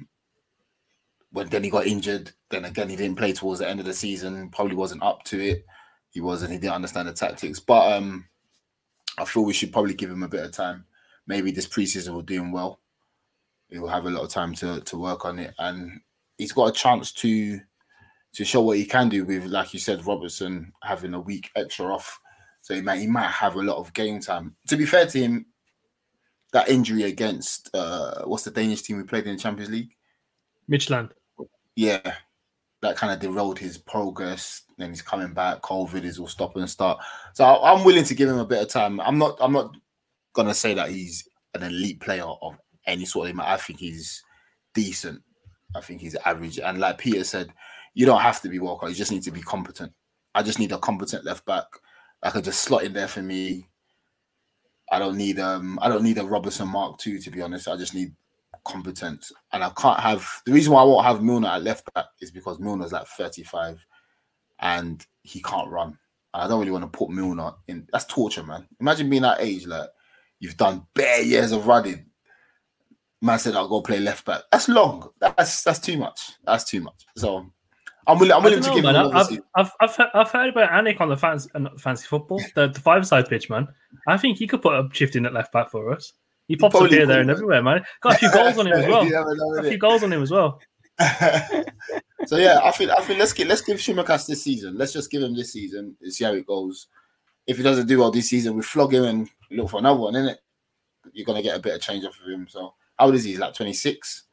when then he got injured. Then again, he didn't play towards the end of the season. Probably wasn't up to it. He wasn't. He didn't understand the tactics. But um, I feel we should probably give him a bit of time. Maybe this preseason will do him well. He will have a lot of time to to work on it, and he's got a chance to to show what he can do with, like you said, Robertson having a week extra off. So he might he might have a lot of game time. To be fair to him, that injury against uh what's the Danish team we played in the Champions League? Midtjylland. yeah, that kind of derailed his progress. Then he's coming back. COVID is all stop and start. So I'm willing to give him a bit of time. I'm not. I'm not gonna say that he's an elite player of any sort. Of, I think he's decent. I think he's average. And like Peter said, you don't have to be Walker. You just need to be competent. I just need a competent left back. I could just slot in there for me. I don't need um. I don't need a Robertson Mark II to be honest. I just need competent. And I can't have the reason why I won't have Milner at left back is because Milner's like 35 and he can't run. And I don't really want to put Milner in. That's torture, man. Imagine being that age, like you've done bare years of running. Man said I'll go play left back. That's long. That's that's too much. That's too much. So I'm willing. I'm willing don't to give man. him. I've. I've, I've, I've, I've heard about Anik on the fans, uh, not fancy football, the, the five side pitch, man. I think he could put a shift in at left back for us. He pops up here, there, and everywhere, man. Got a few goals on him as well. Never know, Got a few goals on him as well. so yeah, I think I think let's get let's give Tsimikas this season. Let's just give him this season and see how it goes. If he doesn't do well this season, we flog him and look for another one, innit? You're gonna get a bit of change off of him. So how old is he? He's like 26.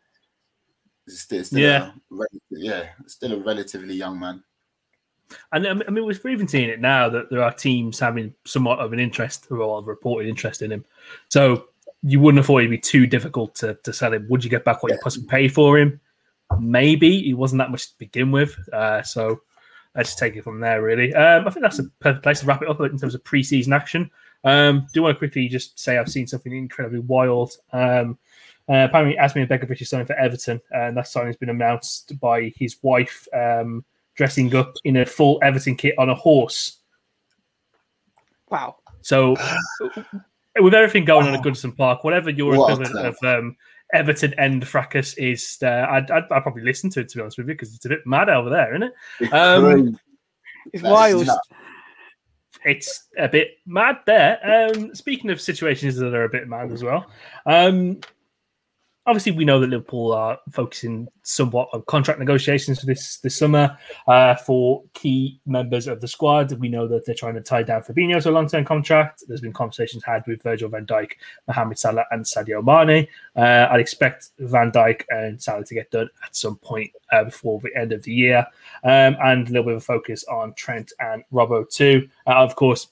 Still, still Yeah. a, yeah, still a relatively young man. And um, I mean, we're even seeing it now that there are teams having somewhat of an interest or a reported interest in him. So you wouldn't have thought it'd be too difficult to, to sell him. Would you get back what you possibly pay for him? Maybe he wasn't that much to begin with. Uh, so let's take it from there, really. Um, I think that's a perfect place to wrap it up in terms of preseason action. Um, do want to quickly just say I've seen something incredibly wild. Um, uh, apparently, Asmir Begovic is signing for Everton, and that signing has been announced by his wife um, dressing up in a full Everton kit on a horse. Wow. So, with everything going on at Goodison Park, whatever your What equivalent of um, Everton end fracas is, uh, I'd, I'd, I'd probably listen to it to be honest with you because it's a bit mad over there, isn't it? Um, It's wild. nuts. it's a bit mad there. Um, speaking of situations that are a bit mad as well, um, obviously we know that Liverpool are focusing somewhat on contract negotiations for this this summer uh, for key members of the squad. We know that they're trying to tie down Fabinho to a long term contract. There's been conversations had with Virgil van Dijk, Mohamed Salah, and Sadio Mane. Uh, I'd expect Van Dijk and Salah to get done at some point uh, before the end of the year, um, and a little bit of a focus on Trent and Robbo too. Uh, of course,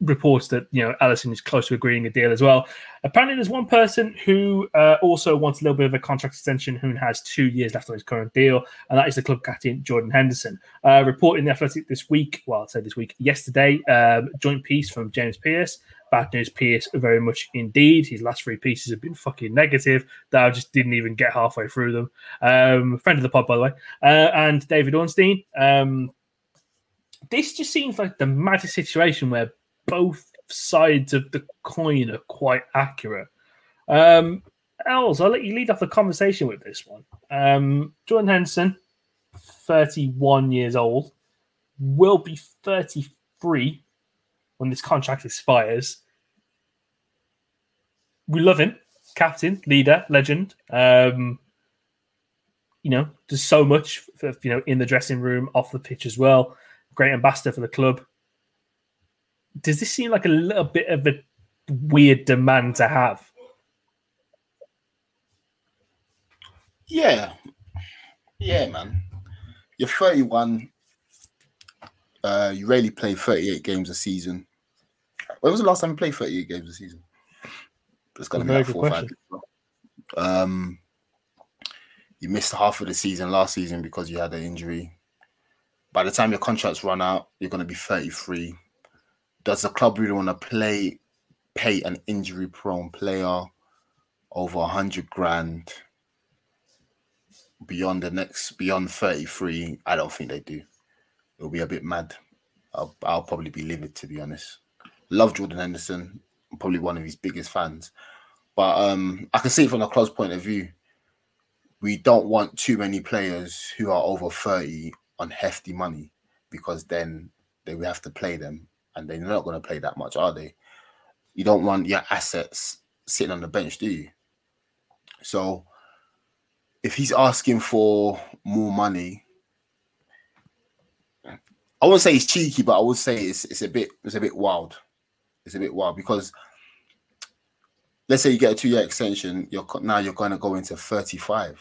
reports that you know Alisson is close to agreeing a deal as well. Apparently, there's one person who uh, also wants a little bit of a contract extension who has two years left on his current deal, and that is the club captain Jordan Henderson. Uh, reporting the Athletic this week, well, I'd say this week, yesterday, um, joint piece from James Pearce. Bad news, Pearce, very much indeed. His last three pieces have been fucking negative. That I just didn't even get halfway through them. Um, friend of the pod, by the way, uh, and David Ornstein. Um, this just seems like the maddest situation where both sides of the coin are quite accurate. Um, Els, I'll let you lead off the conversation with this one. Um, Jordan Henderson, 31 years old, will be 33 when this contract expires. We love him, captain, leader, legend. Um, you know, does so much, for, you know, in the dressing room, off the pitch as well. Great ambassador for the club. Does this seem like a little bit of a weird demand to have? Yeah, yeah, man. You're 31. Uh, you rarely play 38 games a season. When was the last time you played 38 games a season? It's gonna be Very like good four or five. Um, you missed half of the season last season because you had an injury. By the time your contracts run out, you're going to be 33. Does the club really want to play, pay an injury-prone player over 100 grand beyond the next beyond 33? I don't think they do. It'll be a bit mad. I'll, I'll probably be livid to be honest. Love Jordan Henderson. I'm probably one of his biggest fans. But um, I can see from a club's point of view. We don't want too many players who are over 30 on hefty money because then they will have to play them and they're not going to play that much, are they? You don't want your assets sitting on the bench, do you? So if he's asking for more money, I wouldn't say it's cheeky, but I would say it's it's a bit it's a bit wild. It's a bit wild because let's say you get a two year extension, you're now you're going to go into 35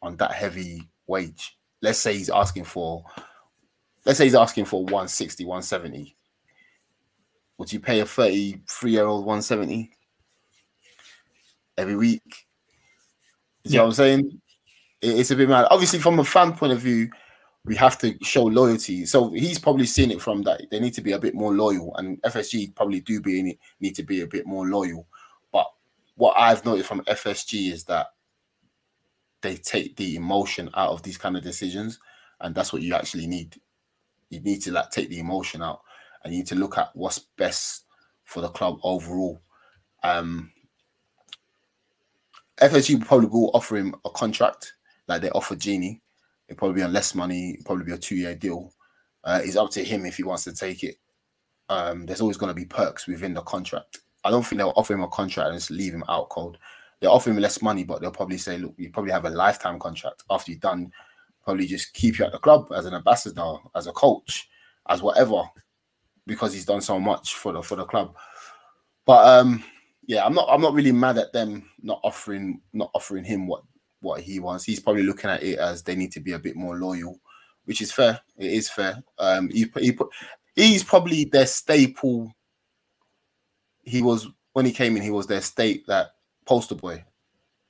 on that heavy wage. Let's say he's asking for, let's say he's asking for 160, 170. Would you pay a 33 year old 170 every week? You know what I'm saying? It's a bit mad. Obviously, from a fan point of view, we have to show loyalty. So he's probably seen it from that. They need to be a bit more loyal, and FSG probably do be need to be a bit more loyal. But what I've noticed from FSG is that they take the emotion out of these kind of decisions, and that's what you actually need. You need to like take the emotion out, and you need to look at what's best for the club overall. Um, FSG probably will offer him a contract like they offered Gini. It'll probably be on less money, probably be a two-year deal. Uh, it's up to him if he wants to take it. Um, there's always going to be perks within the contract. I don't think they'll offer him a contract and just leave him out cold. They'll offer him less money, but they'll probably say, look, you probably have a lifetime contract after you're done. Probably just keep you at the club as an ambassador, as a coach, as whatever, because he's done so much for the for the club. But um, yeah, I'm not I'm not really mad at them not offering not offering him what what he wants. He's probably looking at it as they need to be a bit more loyal, which is fair. It is fair. Um, he, he put he's probably their staple. He was when he came in. He was their state that poster boy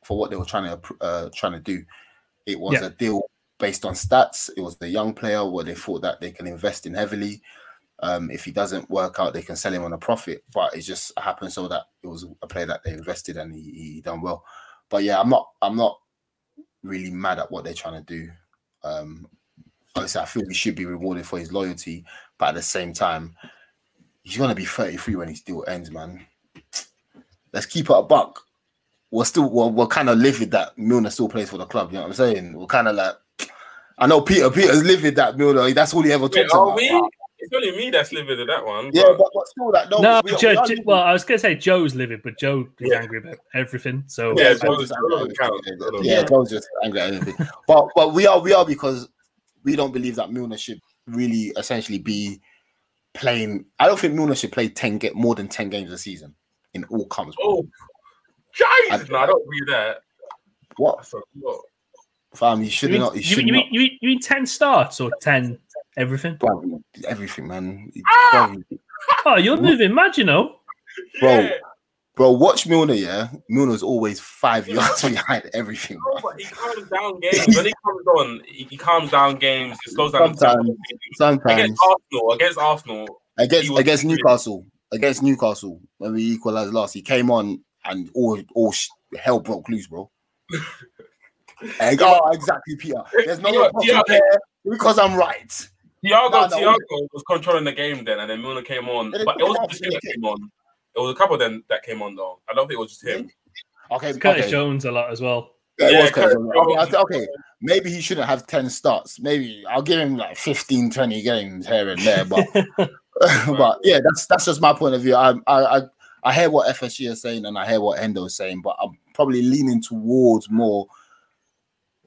for what they were trying to uh, trying to do. It was Yeah. a deal based on stats. It was the young player where they thought that they can invest in heavily. Um, if he doesn't work out, they can sell him on a profit. But it just happened so that it was a player that they invested and he, he done well. But yeah, I'm not I'm not really mad at what they're trying to do. Um, obviously, I feel he should be rewarded for his loyalty, but at the same time, he's gonna be 33 when his deal ends, man. Let's keep it a buck. We're still we're, we're kind of livid that Milner still plays for the club. You know what I'm saying? We're kind of like, I know Peter. Peter's livid that Milner. That's all he ever Wait, talks are about. we? It's only me that's living with that one. Yeah, but- but, but still, that no. No, we are- Joe, we are well, I was going to say Joe's livid, but Joe is Yeah. angry about everything. So Yeah, Joe's Joe's- just angry doesn't at count. everything. Yeah. Joe's just angry at everything. but but we are we are because we don't believe that Milner should really essentially be playing. I don't think Milner should play ten get more than ten games a season in all comps. Oh, Jesus! No, I don't agree with that. What So, what? Fam? You should mean, not. He you, should mean, you, not. mean, you, mean, you mean 10 starts or 10 everything? Bro, everything, man. Ah! Bro, Oh, you're moving mad, you know. Bro, Yeah. bro, watch Milner. Yeah, Milner's always five yards behind everything. Bro. but he calms down games. When he comes on, he, he calms down games. He slows down the. Sometimes, sometimes Against Arsenal, against Arsenal, against against brilliant. Newcastle, against Newcastle when we equalized last, he came on and all all hell broke loose, bro. Like, oh, exactly, Peter. There's no Yeah, problem there because I'm right. Thiago, No, no, Thiago was controlling the game then, and then Milner came on. Yeah, But it wasn't just him that came on. It was a couple then that came on though. I don't think it was just him. Okay, Curtis okay. Jones a lot as well. Yeah, Yeah, Curtis Curtis Jones. Okay, Jones. okay, maybe he shouldn't have 10 starts. Maybe I'll give him like 15, 20 games here and there. But but yeah, that's that's just my point of view. I I I, I hear what FSG is saying and I hear what Hendo is saying, but I'm probably leaning towards more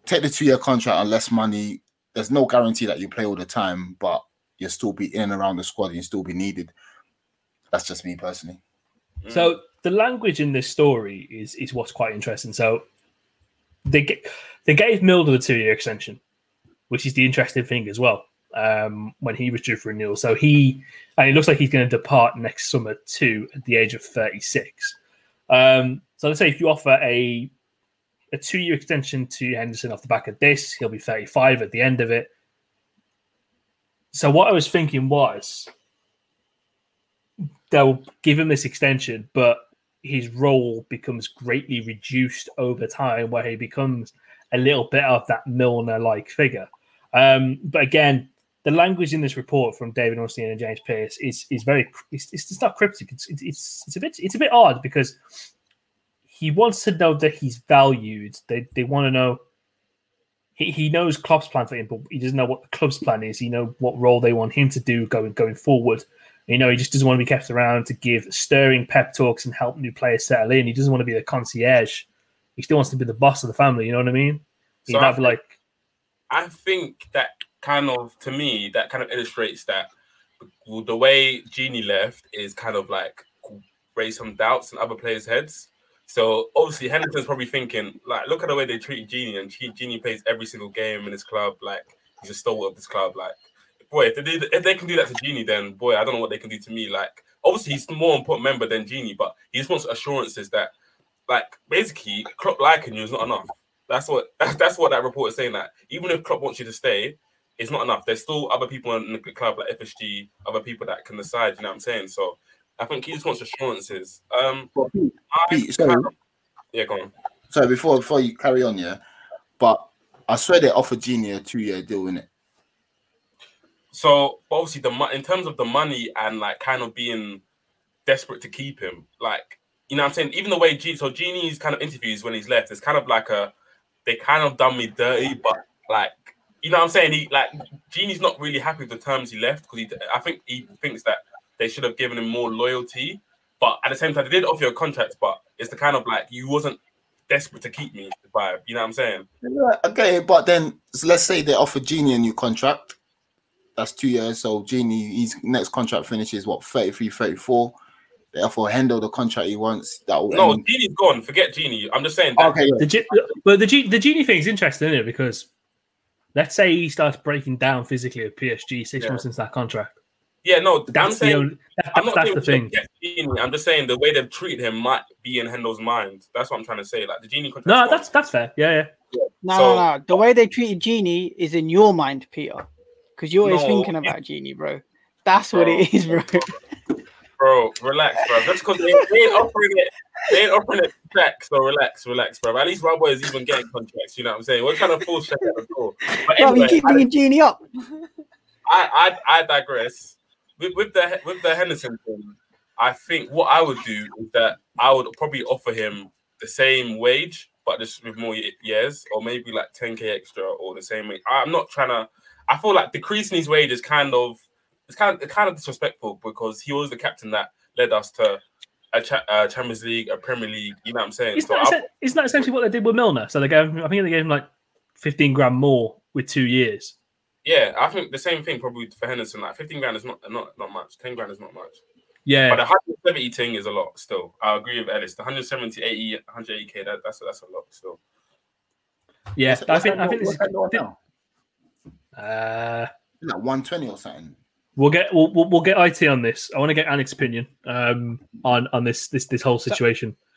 take the two year contract on less money. There's no guarantee that you play all the time, but you'll still be in and around the squad, and you'll still be needed. That's just me personally. Mm. So the language in this story is is what's quite interesting. So they get, they gave Milner the two year extension, which is the interesting thing as well. Um, when he was due for renewal, so he and it looks like he's going to depart next summer too at the age of thirty six. Um, so let's say if you offer a a two year extension to Henderson off the back of this, he'll be thirty five at the end of it. So what I was thinking was they'll give him this extension, but his role becomes greatly reduced over time, where he becomes a little bit of that Milner-like figure. Um, but again, the language in this report from David Ornstein and James Pearce is is very it's, it's it's not cryptic. It's, it's it's a bit it's a bit odd because he wants to know that he's valued. They they want to know. He, he knows Klopp's plan for him, but he doesn't know what the club's plan is. He know what role they want him to do going going forward. You know, he just doesn't want to be kept around to give stirring pep talks and help new players settle in. He doesn't want to be the concierge. He still wants to be the boss of the family. You know what I mean? He'd So I have think- like I think that kind of, to me, that kind of illustrates that the way Gini left is kind of like raise some doubts in other players' heads. So obviously Henderson's probably thinking, like, look at the way they treat Gini, and Gini plays every single game in his club. Like, he's a stalwart of this club. Like, boy, if they if they can do that to Gini, then boy, I don't know what they can do to me. Like, obviously he's more important member than Gini, but he just wants assurances that, like, basically Klopp liking you is not enough. That's what that's, that's what that report is saying. That even if Klopp wants you to stay, it's not enough. There's still other people in the club like FSG, other people that can decide. You know what I'm saying? So I think he just wants assurances. Um, But Pete, Pete, sorry. yeah, go on. sorry, before before you carry on, yeah. But I swear they offered Gini a two year deal in it. So obviously the in terms of the money and like kind of being desperate to keep him, like you know what I'm saying. Even the way G so Gini's kind of interviews when he's left, it's kind of like a they kind of done me dirty, but like you know what I'm saying. He like Gini's not really happy with the terms he left because he I think he thinks that they should have given him more loyalty, but at the same time they did offer you a contract, but it's the kind of like you wasn't desperate to keep me vibe. You know what I'm saying? Yeah, okay, but then so let's say they offer Gini a new contract. That's two years. So Gini, his next contract finishes what 33, 34. They offer Hendo the contract he wants. That will No, end. Gini's gone. Forget Gini. I'm just saying. That, Okay, yeah. the Ge- but the G- the Gini thing is interesting, isn't it? Because let's say he starts breaking down physically at PSG six Yeah. months into that contract. Yeah, no, I'm That's the saying only, that- I'm not that's the thing. Gini. I'm just saying the way they've treated him might be in Hendo's mind. That's what I'm trying to say. Like the Gini contract. No, that's that's fair. Yeah, yeah. No, So- no, no. The way they treated Gini is in your mind, Peter, because you're always No, thinking it- about Gini, bro. That's what it is, bro. bro. Relax, bro. That's because they, they ain't offering it. They ain't offering it back. So relax, relax, bro. At least my boy is even getting contracts. You know what I'm saying? What kind of full shit at the door? But Bro, you anyway, keep bringing Gini up. I, I, I digress. With, with the with the Henderson thing, I think what I would do is that I would probably offer him the same wage, but just with more years, or maybe like 10k extra, or the same. I'm not trying to. I feel like decreasing his wage is kind of it's kind of it's kind of disrespectful because he was the captain that led us to a cha- uh, Champions League, a Premier League. You know what I'm saying? Isn't So that, isn't that essentially what they did with Milner? So they gave I think they gave him like fifteen grand more with two years. Yeah, I think the same thing probably for Henderson. Like 15 grand is not not not much. 10 grand is not much. Yeah, But the 170 thing is a lot still. I agree with Ellis. The 170, 80, 180k, that, that's that's a lot still. yeah. What's- I think I think this what's that law is, now? uh, Like 120 or something. we'll get we'll, we'll we'll get IT on this. I want to get Anik's opinion um on on this this this whole situation. so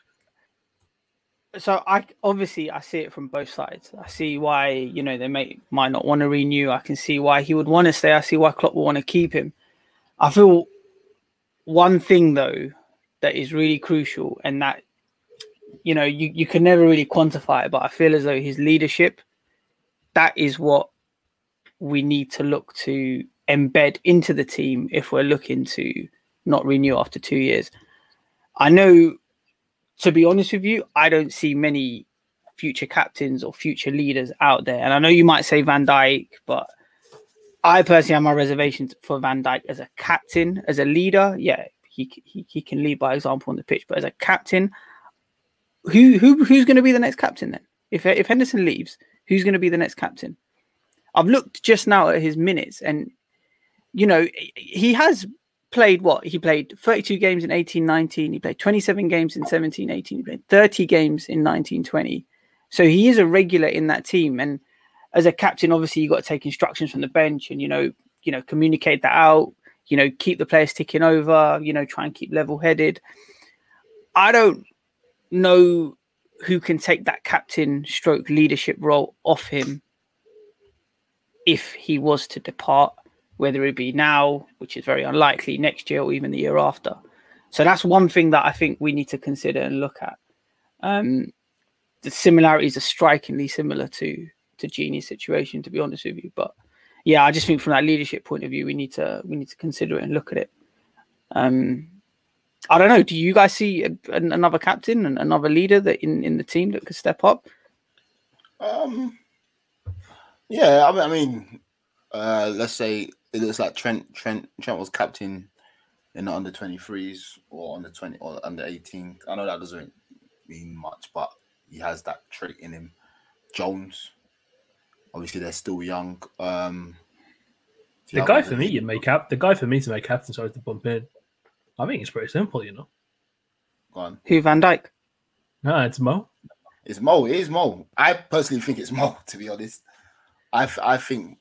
I obviously I see it from both sides. I see why you know they may might not want to renew. I can see why he would want to stay. I see why Klopp will want to keep him. I feel one thing though that is really crucial, and that you know you you can never really quantify it, but I feel as though his leadership that is what we need to look to embed into the team if we're looking to not renew after two years. I know, to be honest with you, I don't see many future captains or future leaders out there. And I know you might say Van Dijk, but I personally have my reservations for Van Dijk as a captain, as a leader. Yeah, he he, he can lead by example on the pitch, but as a captain, who who who's going to be the next captain then? If if Henderson leaves, who's going to be the next captain? I've looked just now at his minutes, and you know he has played what? He played 32 games in 18 19 he played 27 games in 17 18 he played 30 games in 19 20 so he is a regular in that team and as a captain obviously you've got to take instructions from the bench and you know you know communicate that out you know keep the players ticking over you know try and keep level headed i don't know who can take that captain stroke leadership role off him if he was to depart, whether it be now, which is very unlikely, next year, or even the year after. So that's one thing that I think we need to consider and look at. Um, the similarities are strikingly similar to to Gini's situation, to be honest with you. But yeah, I just think from that leadership point of view, we need to we need to consider it and look at it. Um, I don't know. Do you guys see a, an, another captain and another leader that in, in the team that could step up? Um, yeah, I mean uh, let's say it looks like Trent Trent Trent was captain in the under 23s or under 20 or under 18. I know that doesn't mean much, but he has that trait in him. Jones, obviously, they're still young. Um, The guy for me, you make up. The guy for me to make captain, sorry to bump in. I think it's pretty simple, you know. Go on. Who Van Dijk? No, it's Mo. It's Mo. It is Mo. I personally think it's Mo. To be honest, I think he, he-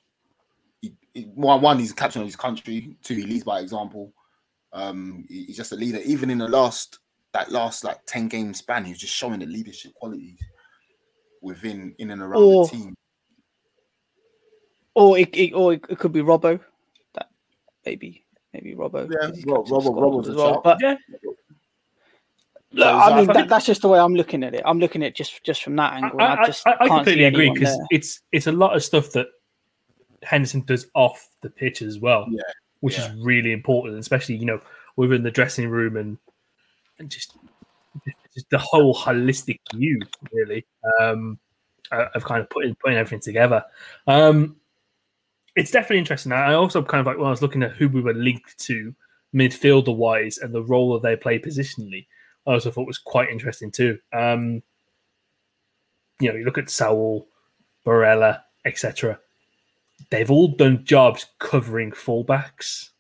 one one he's a captain of his country. Two he leads by example. Um, he's just a leader. Even in the last that last like ten game span, he was just showing the leadership qualities within in and around Or- the team. Or it, it or it, it could be Robbo. That maybe maybe Robbo. Yeah, He's Rob- Robbo- Robbo's as well. But Yeah. look, So I mean that, that's just the way I'm looking at it. I'm looking at it just just from that angle. and I, I, just I, I can't completely see agree because it's it's a lot of stuff that Henderson does off the pitch as well, Yeah, which yeah. is really important, especially you know within the dressing room and and just just the whole holistic view, really, um, uh, of kind of putting putting everything together. Um, it's definitely interesting. I also kind of like when I was looking at who we were linked to midfielder wise and the role that they play positionally, I also thought was quite interesting too. Um, you know, you look at Saul, Barella, etc. They've all done jobs covering fullbacks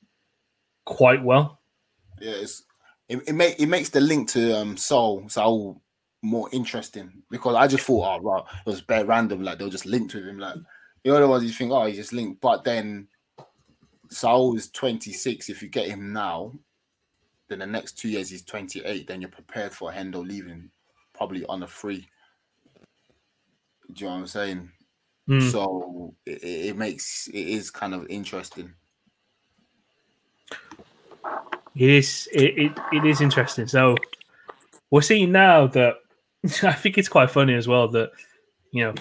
quite well. Yeah, it's it, it, make, it makes the link to um Saul Saul more interesting because I just thought, oh, right, it was bare random. Like they'll just linked with him. Like the other ones, you think, oh, he's just linked, but then Saul is 26. If you get him now, then the next two years he's 28. Then you're prepared for Hendo leaving, probably on a free. Do you know what I'm saying? Mm. So it, it makes it is kind of interesting. It is it, it, it is interesting. So we're seeing now that I think it's quite funny as well that you know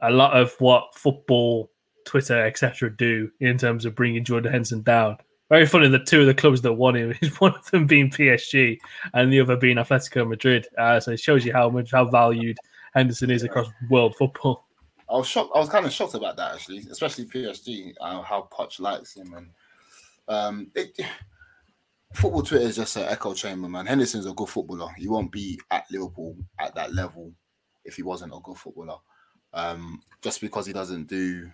a lot of what football, Twitter, etc. do in terms of bringing Jordan Henson down. Very funny that two of the clubs that want him is one of them being PSG and the other being Atletico Madrid. Uh, so it shows you how much how valued Henderson is across world football. I was shocked. I was kind of shocked about that actually, especially PSG. Uh, how Poch likes him, and um, it, football Twitter is just an echo chamber, man. Henderson's a good footballer. He won't be at Liverpool at that level if he wasn't a good footballer. Um, just because he doesn't do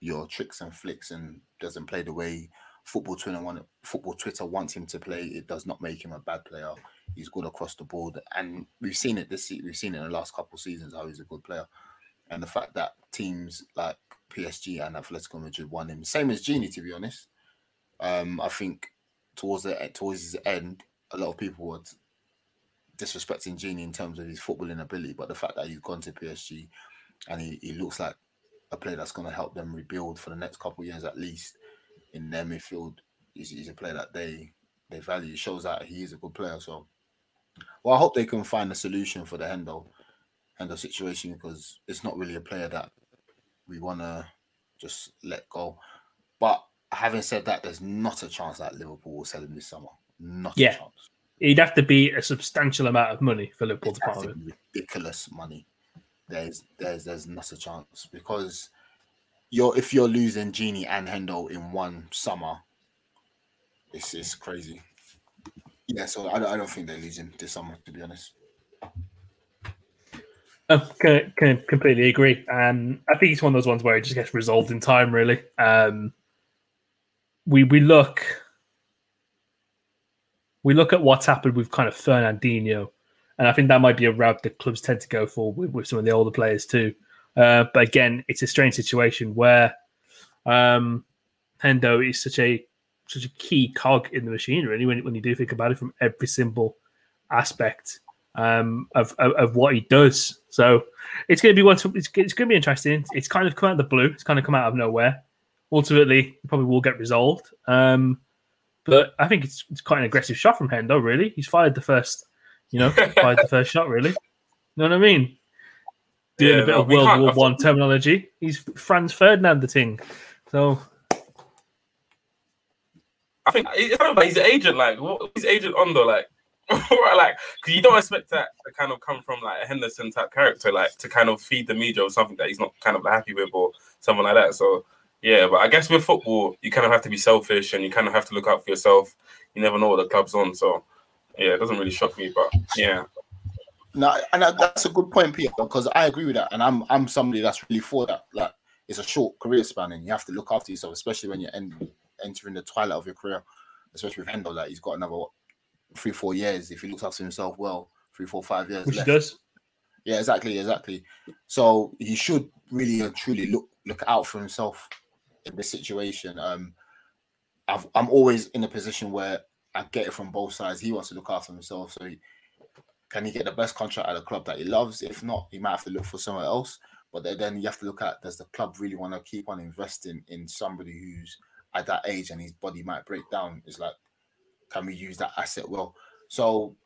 your tricks and flicks and doesn't play the way football Twitter want football Twitter wants him to play, it does not make him a bad player. He's good across the board, and we've seen it this. We've seen it in the last couple of seasons how he's a good player and the fact that teams like PSG and Atletico Madrid won him, same as Gini, to be honest. Um, I think towards the towards his end, a lot of people were disrespecting Gini in terms of his footballing ability, but the fact that he's gone to PSG and he, he looks like a player that's going to help them rebuild for the next couple of years at least in their midfield, he's, he's a player that they they value. It shows that he is a good player. So, well, I hope they can find a solution for the Hendo Hendo situation because it's not really a player that we want to just let go. But having said that, there's not a chance that Liverpool will sell him this summer. Not Yeah. a chance. It'd have to be a substantial amount of money for Liverpool It's to part with ridiculous money. There's there's there's not a chance because you're if you're losing Gini and Hendo in one summer, it's it's crazy. Yeah, so I don't, I don't think they're losing this summer to be honest. I can, can completely agree. And I think it's one of those ones where it just gets resolved in time, really. Um, we we look we look at what's happened with kind of Fernandinho, and I think that might be a route that clubs tend to go for with, with some of the older players too. Uh, but again, it's a strange situation where um, Hendo is such a such a key cog in the machine, really. When when you do think about it from every simple aspect um, of, of of what he does, so it's going to be one. To, it's, it's going to be interesting. It's kind of come out of the blue. It's kind of come out of nowhere. Ultimately, it probably will get resolved. Um, but I think it's, it's quite an aggressive shot from Hendo. Really, he's fired the first, you know, fired the first shot. Really, you know what I mean? Doing Yeah, a bit of World War One terminology. He's Franz Ferdinand the thing. So I think of like his agent. Like, what his agent on though? Like, right, like, because you don't expect that to kind of come from like a Henderson type character, like to kind of feed the media or something that he's not kind of happy with or something like that. So, yeah, but I guess with football, you kind of have to be selfish and you kind of have to look out for yourself. You never know what the club's on. So, yeah, it doesn't really shock me, but yeah, No, and that's a good point, Peter, because I agree with that, and I'm I'm somebody that's really for that. Like, it's a short career span, and you have to look after yourself, especially when you're entering the twilight of your career. Especially with Hendo, like he's got another what, three, four years if he looks after himself well. Three, four, five years which he left. does. Yeah, exactly, exactly. So he should really and truly look look out for himself in this situation. Um, I've, I'm always in a position where I get it from both sides. He wants to look after himself, so he, can he get the best contract at a club that he loves? If not, he might have to look for somewhere else. But then you have to look at does the club really want to keep on investing in somebody who's at that age and his body might break down? It's like, can we use that asset well? So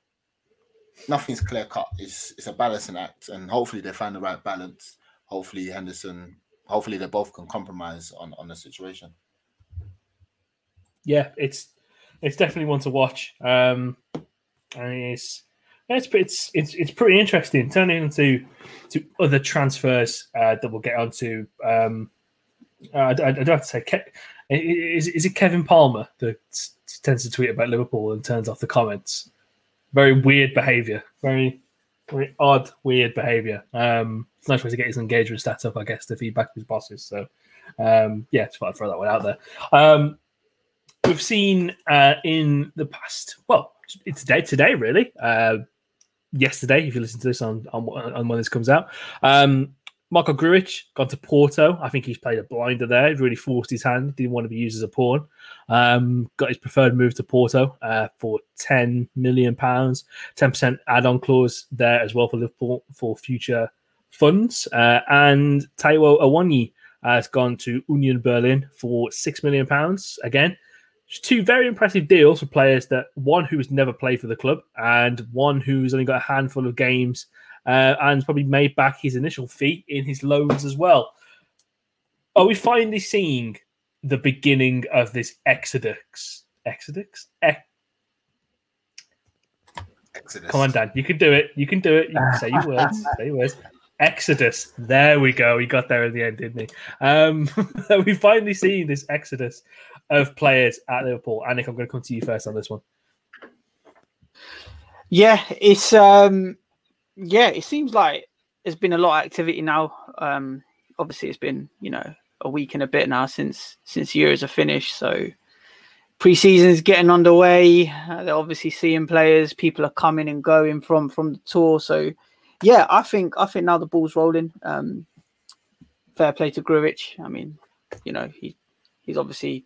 nothing's clear cut. It's it's a balancing act, and hopefully they find the right balance. Hopefully Henderson, hopefully they both can compromise on on the situation. yeah, it's it's definitely one to watch. Um, and it's it's it's it's it's pretty interesting. Turning into to other transfers uh, that we'll get onto. Um, uh, I, I, I don't have to say. Ke- is, is it Kevin Palmer that tends to tweet about Liverpool and turns off the comments? Very weird behaviour. Very very odd, weird behaviour. Um, it's a nice way to get his engagement stats up, I guess, to feedback his bosses. So, um, yeah, just thought I'd throw that one out there. Um, we've seen uh, in the past, well, it's today, today really. Uh, yesterday, if you listen to this on, on on when this comes out, um, Marko Grujic gone to Porto. I think he's played a blinder there. He really forced his hand. Didn't want to be used as a pawn. Um, got his preferred move to Porto uh, for ten million pounds, ten percent add-on clause there as well for Liverpool for future funds. Uh, and Taiwo Awoniyi has gone to Union Berlin for six million pounds again. Two very impressive deals for players that one who has never played for the club and one who's only got a handful of games uh, and probably made back his initial fee in his loans as well. Are we finally seeing the beginning of this exodus? Exodus? Ex- Exodus. Come on, Dan. You can do it. You can do it. You can say your words. Say your words. Exodus. There we go. He got there in the end, didn't he? Um, we finally seen this exodus of players at Liverpool. Anik, I'm going to come to you first on this one. Yeah, it's um yeah, it seems like there's been a lot of activity now. Um obviously it's been, you know, a week and a bit now since since years are finished. So pre-season's getting underway. Uh, they're obviously seeing players, people are coming and going from from the tour. So yeah, I think I think now the ball's rolling. Um fair play to Grujic. I mean, you know, he he's obviously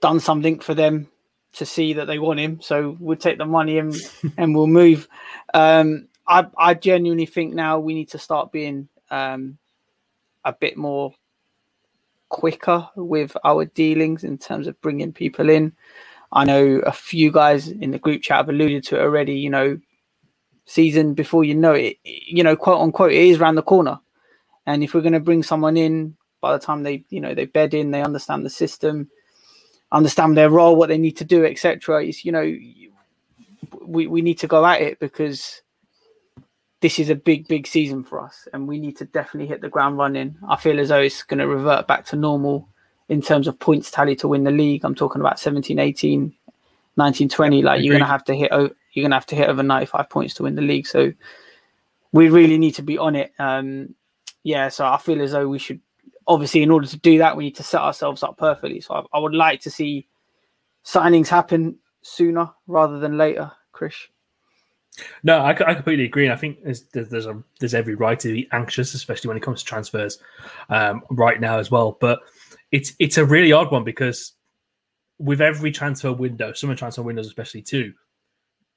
done something for them to see that they want him. So we'll take the money and and we'll move. Um, I I genuinely think now we need to start being um, a bit more quicker with our dealings in terms of bringing people in. I know a few guys in the group chat have alluded to it already. You know, season before you know it, you know, quote unquote, it is around the corner. And if we're going to bring someone in, by the time they, you know, they bed in, they understand the system, understand their role, what they need to do, etc. It's you know, we we need to go at it because this is a big big season for us, and we need to definitely hit the ground running. I feel as though it's going to revert back to normal in terms of points tally to win the league. I'm talking about 17, 18, 19, 20. Like you're going to have to hit o- you're going to have to hit over 95 points to win the league. So we really need to be on it. Um, yeah, so I feel as though we should obviously in order to do that we need to set ourselves up perfectly. So I, I would like to see signings happen sooner rather than later, Chris. No, I, I completely agree. And I think there's there's a, there's every right to be anxious, especially when it comes to transfers um, right now as well. But it's it's a really odd one because with every transfer window, summer transfer windows especially too,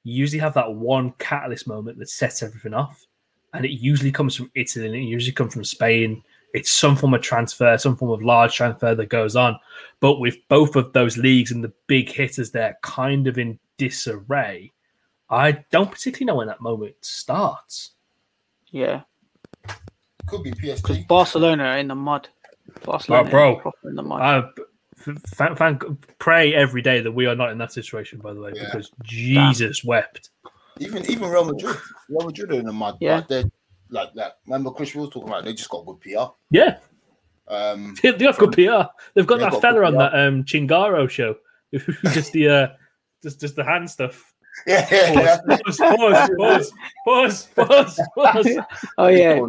you usually have that one catalyst moment that sets everything off, and it usually comes from Italy and it usually comes from Spain. It's some form of transfer, some form of large transfer that goes on. But with both of those leagues and the big hitters there kind of in disarray, I don't particularly know when that moment starts. Yeah, Could be PSG. because Barcelona are in the mud. Barcelona, bro. are in the mud. I thank, thank, pray every day that we are not in that situation, by the way, Yeah. because Jesus wept. Even even Real Madrid. Real Madrid are in the mud. Yeah. But they're like that. Remember Chris we was talking about they just got good PR. Yeah, Um they have good PR. They've got They've that got fella on PR. that um Chingaro show, just the uh, just just the hand stuff. yeah, yeah, yeah. Pause, pause, pause, pause, pause, pause. oh yeah,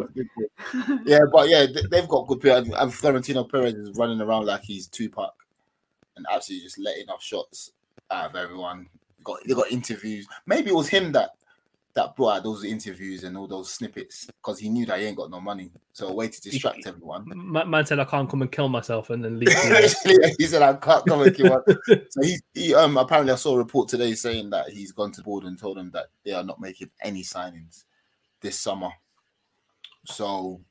yeah, but yeah, they- they've got good PR. And Florentino Perez is running around like he's Tupac and absolutely just letting off shots out of everyone. Got they got interviews. Maybe it was him that that brought out those interviews and all those snippets because he knew that he ain't got no money. So a way to distract everyone. Man, said I can't come and kill myself and then leave. he said, "I can't come and kill one." So he, he um apparently I saw a report today saying that he's gone to board and told them that they are not making any signings this summer. So,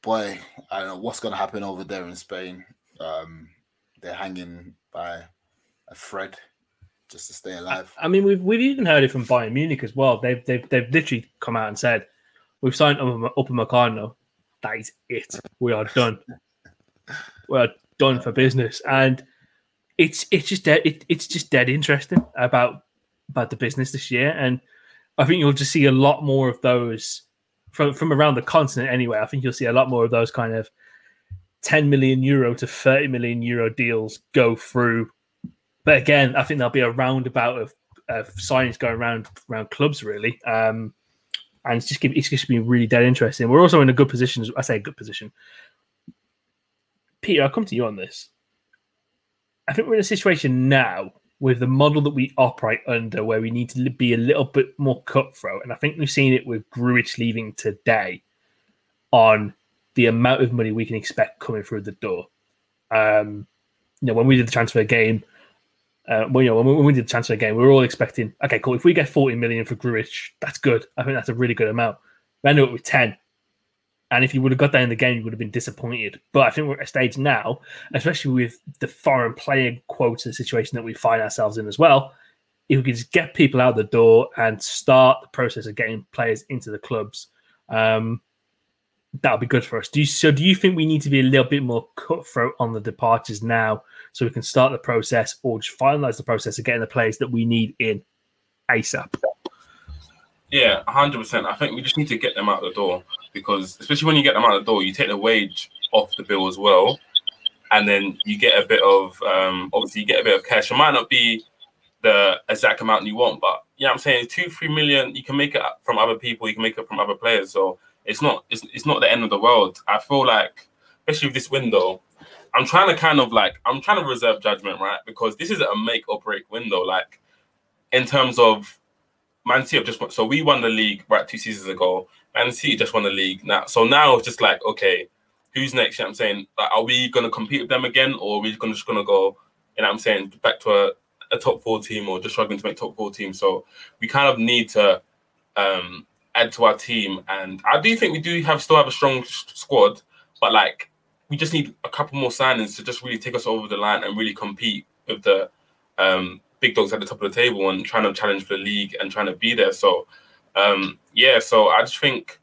boy, I don't know what's going to happen over there in Spain. Um, they're hanging by a thread just to stay alive. I mean, we've we've even heard it from Bayern Munich as well. They've they've they've literally come out and said we've signed up Upamecano. That is it. We are done. we are done for business, and it's it's just dead. It, it's just dead interesting about about the business this year, and I think you'll just see a lot more of those from from around the continent. Anyway, I think you'll see a lot more of those kind of. 10 million euro to 30 million euro deals go through but again, I think there'll be a roundabout of, of signings going around around clubs really, um, and it's just give, it's just been really dead interesting. We're also in a good position. I say a good position. Peter, I'll come to you on this. I think we're in a situation now with the model that we operate under, where we need to be a little bit more cutthroat, and I think we've seen it with Grujic leaving today on the amount of money we can expect coming through the door. Um, you know, when we did the transfer game, uh, well, you know, when we, did the transfer game, we were all expecting, okay, cool. If we get 40 million for Grujic, that's good. I think that's a really good amount. We ended up with 10. And if you would have got that in the game, you would have been disappointed. But I think we're at a stage now, especially with the foreign player quota situation that we find ourselves in as well. If we could just get people out the door and start the process of getting players into the clubs, um, that would be good for us. Do you, so? Do you think we need to be a little bit more cutthroat on the departures now, so we can start the process, or just finalize the process of getting the players that we need in ASAP? Yeah, hundred percent. I think we just need to get them out the door because, especially when you get them out the door, you take the wage off the bill as well, and then you get a bit of um, obviously you get a bit of cash. It might not be the exact amount you want, but you know I'm saying two, three million. You can make it from other people. You can make it from other players. So it's not it's, it's not the end of the world. I feel like, especially with this window, I'm trying to kind of like I'm trying to reserve judgment, right? Because this is a make or break window. Like in terms of Man City have just won, so we won the league right two seasons ago. Man City just won the league now. So now it's just like, okay, who's next? You know I'm saying, like, are we gonna compete with them again, or are we gonna just gonna go, you know I'm saying, back to a, a top four team or just struggling to make top four team? So we kind of need to um add to our team. And I do think we do have still have a strong squad, but like we just need a couple more signings to just really take us over the line and really compete with the um, big dogs at the top of the table and trying to challenge for the league and trying to be there. So um, yeah, so I just think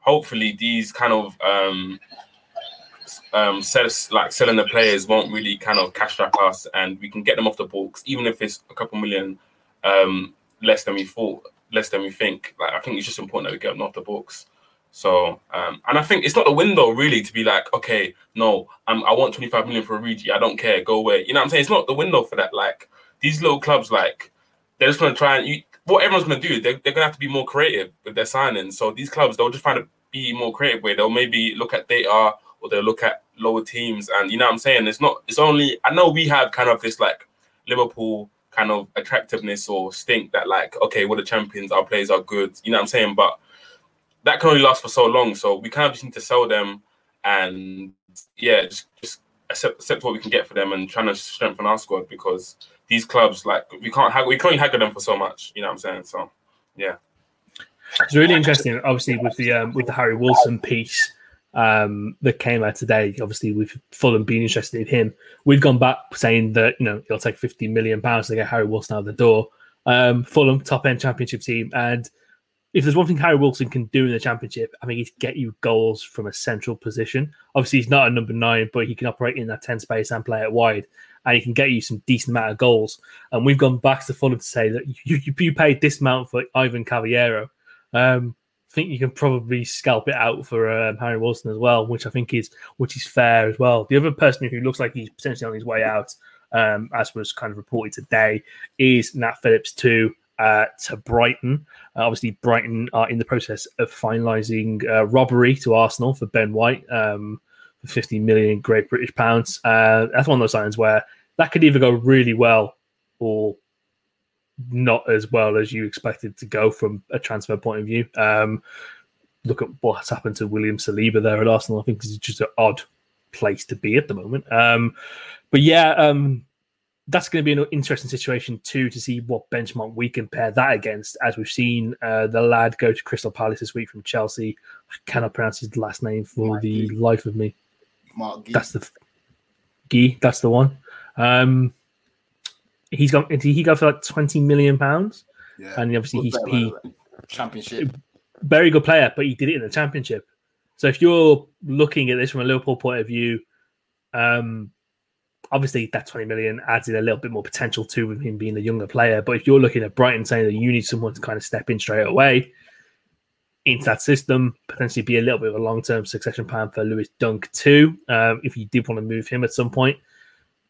hopefully these kind of um, um like selling the players won't really kind of cash trap us, and we can get them off the books, even if it's a couple million um less than we thought, less than we think. Like I think it's just important that we get them off the books. So, um, and I think it's not the window really to be like, okay, no, um, I want 25 million for Origi. I don't care, go away. You know what I'm saying? It's not the window for that. Like these little clubs, like they're just to try and you, what everyone's to do, they're, they're to have to be more creative with their signings. So these clubs, they'll just find to be more creative way. They'll maybe look at data or they'll look at lower teams. And you know what I'm saying? It's not, it's only, I know we have kind of this like Liverpool kind of attractiveness or stink that like, okay, we're the champions, our players are good. You know what I'm saying? But that can only last for so long. So we kind of just need to sell them and yeah, just, just accept, accept what we can get for them and trying to strengthen our squad because these clubs, like we can't have, we can only haggle them for so much. You know what I'm saying? So yeah. It's really interesting, obviously, with the um, with the Harry Wilson piece um, that came out today. Obviously, with Fulham being interested in him, we've gone back saying that you know it'll take 50 million pounds to get Harry Wilson out of the door. Um, Fulham, top end championship team, and if there's one thing Harry Wilson can do in the championship, I think he's get you goals from a central position. Obviously, he's not a number nine, but he can operate in that 10 space and play it wide, and he can get you some decent amount of goals. And we've gone back to Fulham to say that you, you, you paid this amount for Ivan Cavaleiro. Um, think you can probably scalp it out for um, Harry Wilson as well, which I think is which is fair as well. The other person who looks like he's potentially on his way out, um, as was kind of reported today, is Nat Phillips too uh, to Brighton. Uh, obviously, Brighton are in the process of finalising uh, robbery to Arsenal for Ben White um, for 50 million Great British pounds. Uh, that's one of those signs where that could either go really well or not as well as you expected to go from a transfer point of view. Um, look at what's happened to William Saliba there at Arsenal. I think it's just an odd place to be at the moment. Um, but yeah, um, that's going to be an interesting situation too to see what benchmark we compare that against. As we've seen uh, the lad go to Crystal Palace this week from Chelsea. I cannot pronounce his last name for Mark the Gee. life of me. Mark Gee. That's the Gee. That's the one. Um, he's got. Did he go for like twenty million pounds? yeah. And obviously Good he's player, he, championship. very good player, but he did it in the championship. So if you're looking at this from a Liverpool point of view, um, obviously that 20 million adds in a little bit more potential to with him being a younger player. But if you're looking at Brighton saying that you need someone to kind of step in straight away into that system, potentially be a little bit of a long term succession plan for Lewis Dunk too, um, if you did want to move him at some point,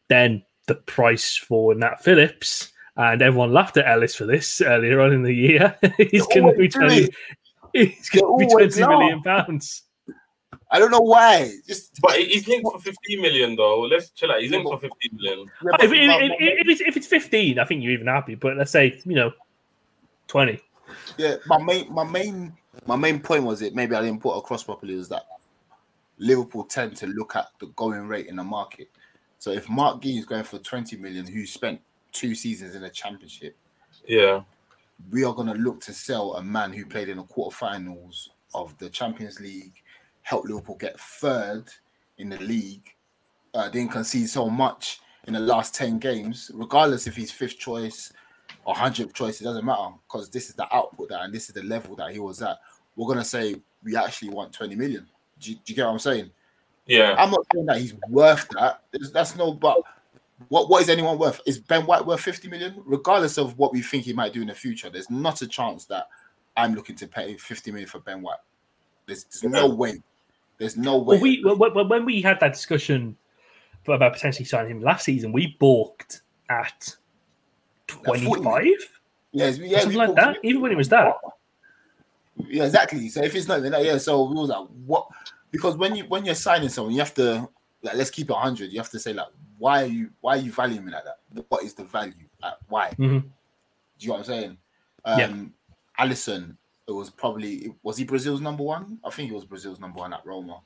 then the price for Nat Phillips. And everyone laughed at Ellis for this earlier on in the year. he's going to be always do 20, he's going to be always 20 million pounds. I don't know why. Just But he's linked for 15 million though. Let's chill out. He's linked for 15 million. Yeah, If, if, if, if it's, if it's 15, I think you're even happy. But let's say, you know, 20. yeah, my main, my main, my main point was it. Maybe I didn't put across properly. Was that Liverpool tend to look at the going rate in the market. So if Marc Guehi is going for 20 million, who spent two seasons in the championship, Yeah. we are going to look to sell a man who played in the quarterfinals of the Champions League, helped Liverpool get third in the league, uh, didn't concede so much in the last 10 games, regardless if he's fifth choice or 100th choice, it doesn't matter because this is the output that and this is the level that he was at. We're going to say we actually want 20 million. Do you, do you get what I'm saying? Yeah. I'm not saying that he's worth that. That's no, but what what is anyone worth? Is Ben White worth 50 million? Regardless of what we think he might do in the future, there's not a chance that I'm looking to pay 50 million for Ben White. There's, there's no way. There's no way. Well, we when, when- when we had that discussion about potentially signing him last season, we balked at 25? yes, yeah, Something like that, even when it was that. Yeah, exactly. So if it's not even that, yeah. So we was like, what? Because when you when you're signing someone, you have to like let's keep it 100. You have to say like, why are you why are you valuing me like that? What is the value? Like, why? Mhm. Do you know what I'm saying? Um, Yeah. Alisson, it was probably was he Brazil's number one? I think he was Brazil's number one at Roma.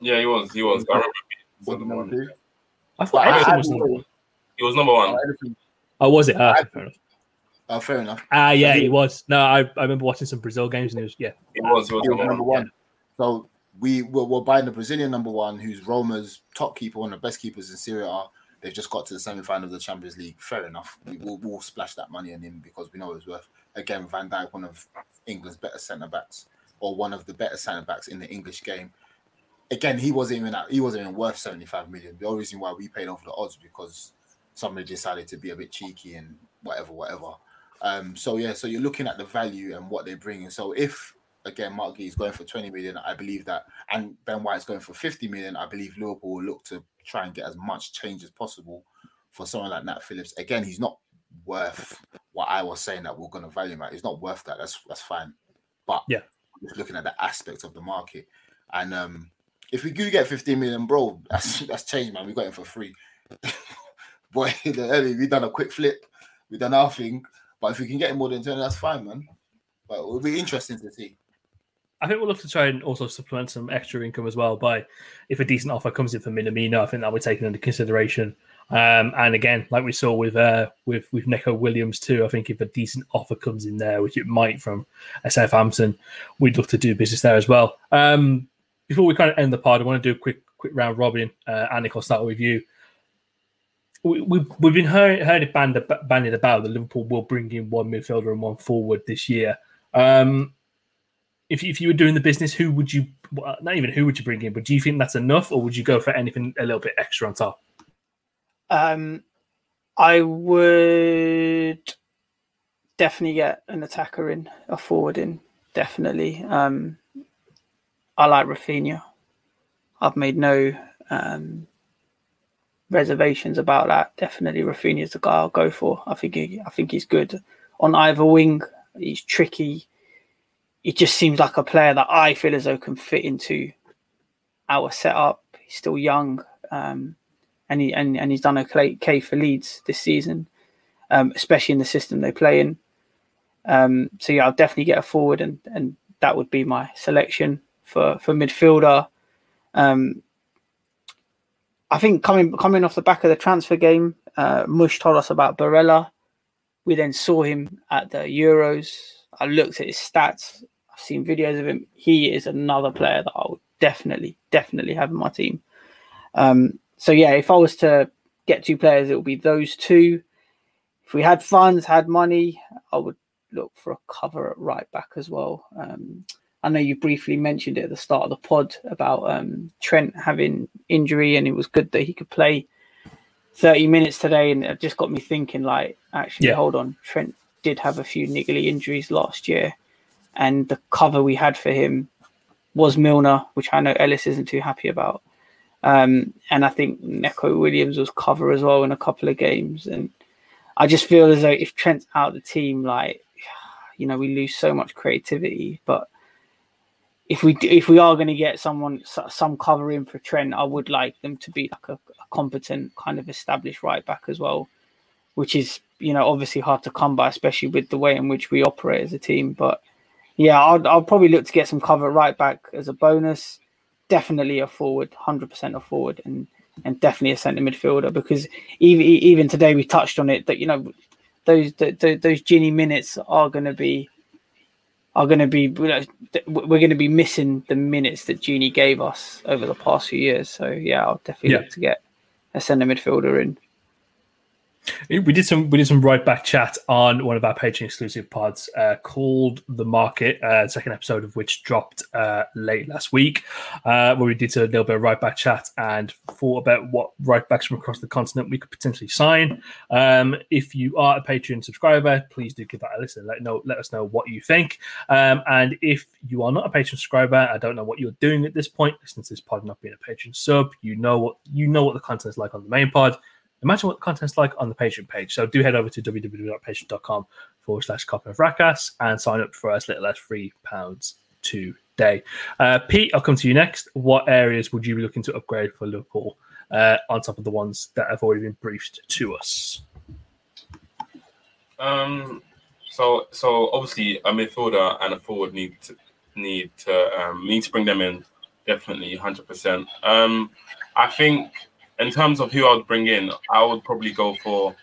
Yeah, he was. He was. I remember. He Was was number number one. two? I thought Well, I- Ederson I was number one. He was number one. Oh, Oh, was it? Ah, I- fair enough. Oh, fair enough. Ah, yeah, he- he was. No, I, I remember watching some Brazil games and it was, yeah. He was. He was He was number number one. one. So we were, we're buying the Brazilian number one, who's Roma's top keeper, one of the best keepers in Serie A. They've just got to the semi final of the Champions League. Fair enough. We will we'll splash that money on him because we know it's worth. Again, Van Dijk, one of England's better centre backs, or one of the better centre backs in the English game. again, he wasn't even he wasn't even worth 75 million. The only reason why we paid off the odds because somebody decided to be a bit cheeky and whatever, whatever. Um, so yeah, so you're looking at the value and what they're bringing. so if again Marc Guehi is going for 20 million, I believe that, and Ben White's going for 50 million, I believe Liverpool will look to try and get as much change as possible for someone like Nat Phillips. Again, he's not worth what I was saying that we're going to value him at. He's not worth that. That's that's fine. But Yeah. just looking at the aspect of the market, and um, if we do get 15 million, bro, that's that's changed, man. We got him for free. Boy, the early we done a quick flip, we done our thing. But if we can get him more than 10, that's fine, man. But it'll be interesting to see. I think we'll look to try and also supplement some extra income as well by if a decent offer comes in for Minamino. I think that we're taking into consideration. Um, and again, like we saw with uh, with with Neco Williams too, I think if a decent offer comes in there, which it might from Southampton, we'd look to do business there as well. Um, before we kind of end the pod, I want to do a quick quick round robin. Uh, Anik, I'll start with you. We, we, we've been heard, heard it banned, bandied about that Liverpool will bring in one midfielder and one forward this year. Um, if, if you were doing the business, who would you, not even who would you bring in, but do you think that's enough or would you go for anything a little bit extra on top? Um, I would definitely get an attacker in, a forward in, definitely. Um, I like Raphinha. I've made no um, reservations about that. Definitely, Raphinha's the guy I'll go for. I think he, I think he's good on either wing. He's tricky. He just seems like a player that I feel as though can fit into our setup. He's still young, um, and he and, and he's done okay, for Leeds this season, um, especially in the system they play in. Um, so yeah, I'll definitely get a forward, and and that would be my selection for for midfielder. Um, I think coming coming off the back of the transfer game, uh, Mush told us about Barella. We then saw him at the Euros. I looked at his stats. I've seen videos of him. He is another player that I would definitely, definitely have in my team. Um, so yeah, if I was to get two players, it would be those two. If we had funds, had money, I would look for a cover at right back as well. Um, I know you briefly mentioned it at the start of the pod about um, Trent having injury, and it was good that he could play 30 minutes today. And it just got me thinking, like, actually, Yeah. hold on, Trent did have a few niggly injuries last year, and the cover we had for him was Milner, which I know Ellis isn't too happy about. Um, and I think Neco Williams was cover as well in a couple of games. And I just feel as though if Trent's out of the team, like, you know, we lose so much creativity. But if we do, if we are going to get someone some cover in for Trent, I would like them to be like a, a competent kind of established right back as well, which is you know obviously hard to come by, especially with the way in which we operate as a team. But yeah, I'll, I'll probably look to get some cover right back as a bonus. Definitely a forward, hundred percent a forward, and and definitely a centre midfielder because even even today we touched on it that you know those those, those Gini minutes are going to be are going to be we're going to be missing the minutes that Gini gave us over the past few years. So yeah, I'll definitely Yeah. look to get a centre midfielder in. We did some we did some right back chat on one of our Patreon exclusive pods uh, called The Market, uh, second episode of which dropped uh, late last week, uh, where we did a little bit of right back chat and thought about what right backs from across the continent we could potentially sign. Um, if you are a Patreon subscriber, please do give that a listen. Let know let us know what you think. Um, and if you are not a Patreon subscriber, I don't know what you're doing at this point. Listening to this pod, not being a Patreon sub, you know what you know what the content is like on the main pod imagine what the content's like on the Patreon page. So do head over to www.patreon.com forward slash copy of Rakas and sign up for as little as three pounds today. Uh, Pete, I'll come to you next. What areas would you be looking to upgrade for Liverpool uh, on top of the ones that have already been briefed to us? Um, so so obviously a midfielder and a forward need to need to um, need to bring them in definitely hundred percent. Um, I think in terms of who I would bring in, I would probably go for.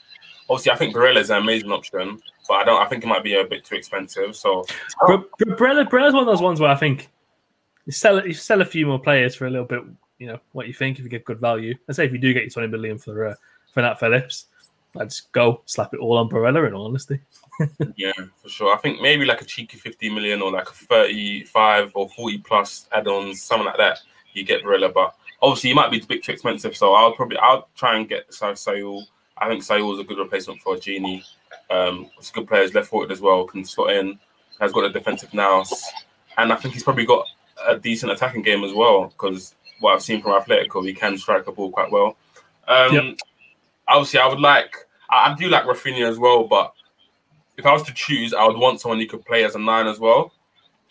Obviously, I think Barella is an amazing option, but I don't. I think it might be a bit too expensive. So Barella, Barella's one of those ones where I think you sell you sell a few more players for a little bit. You know what you think if you get good value. Let's say if you do get your twenty million for uh, for Nat Phillips, I'd just go slap it all on Barella. In all honesty, yeah, for sure. I think maybe like a cheeky fifty million or like a thirty-five or forty plus add-ons, something like that. You get Barella. But obviously, he might be a bit too expensive. So I'll probably I'll try and get Sa- Saúl. I think Saúl is a good replacement for Gini. Um, it's a good player. He's left footed as well. Can slot in. Has got a defensive nous, and I think he's probably got a decent attacking game as well. Because what I've seen from Atletico, he can strike a ball quite well. Um, Yep. Obviously, I would like. I, I do like Raphinha as well, but if I was to choose, I would want someone who could play as a nine as well.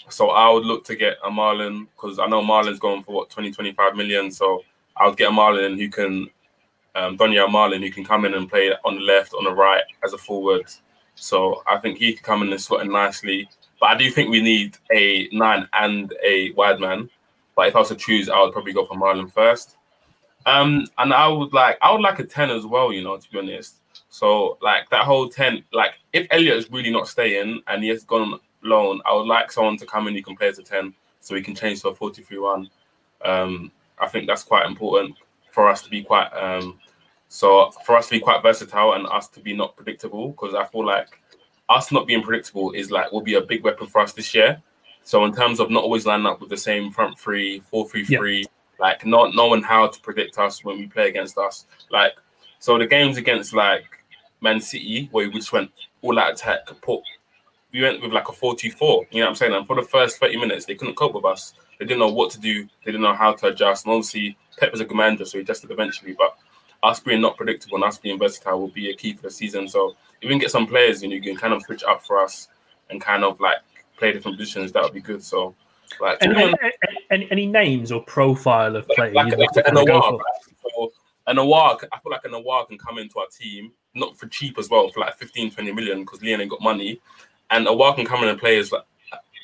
So I would look to get a Malen because I know Malen's going for what 20, 25 million. So I would get a Malen who can, um, Donyell Malen who can come in and play on the left, on the right as a forward. So I think he could come in and slot in nicely. But I do think we need a nine and a wide man. But if I was to choose, I would probably go for Malen first. Um, and I would like I would like a ten as well. You know, to be honest. So like that whole ten, like if Elliott is really not staying and he has gone on loan, I would like someone to come in who can play as a ten, so we can change to a forty-three-one. Um, I think that's quite important for us to be quite um, so for us to be quite versatile and us to be not predictable because I feel like us not being predictable is like will be a big weapon for us this year. So in terms of not always lining up with the same front three, four three three, like not knowing how to predict us when we play against us. Like so the games against like Man City where we just went all out attack, put we went with like a 44, you know what I'm saying? And for the first 30 minutes, they couldn't cope with us. They didn't know what to do, they didn't know how to adjust. And obviously Pep was a commander, so he adjusted eventually. But us being not predictable and us being versatile will be a key for the season. So if we can get some players, you know, you can kind of switch up for us and kind of like play different positions, that would be good. So like And, and, and- any, any names or profile of players like, like, like to a kind of go Nawar, for? right? So a Nawar, I feel like a Nawar can come into our team, not for cheap as well, for like 15, 20 million, because Lyon ain't got money. And Aouar can come in and play as like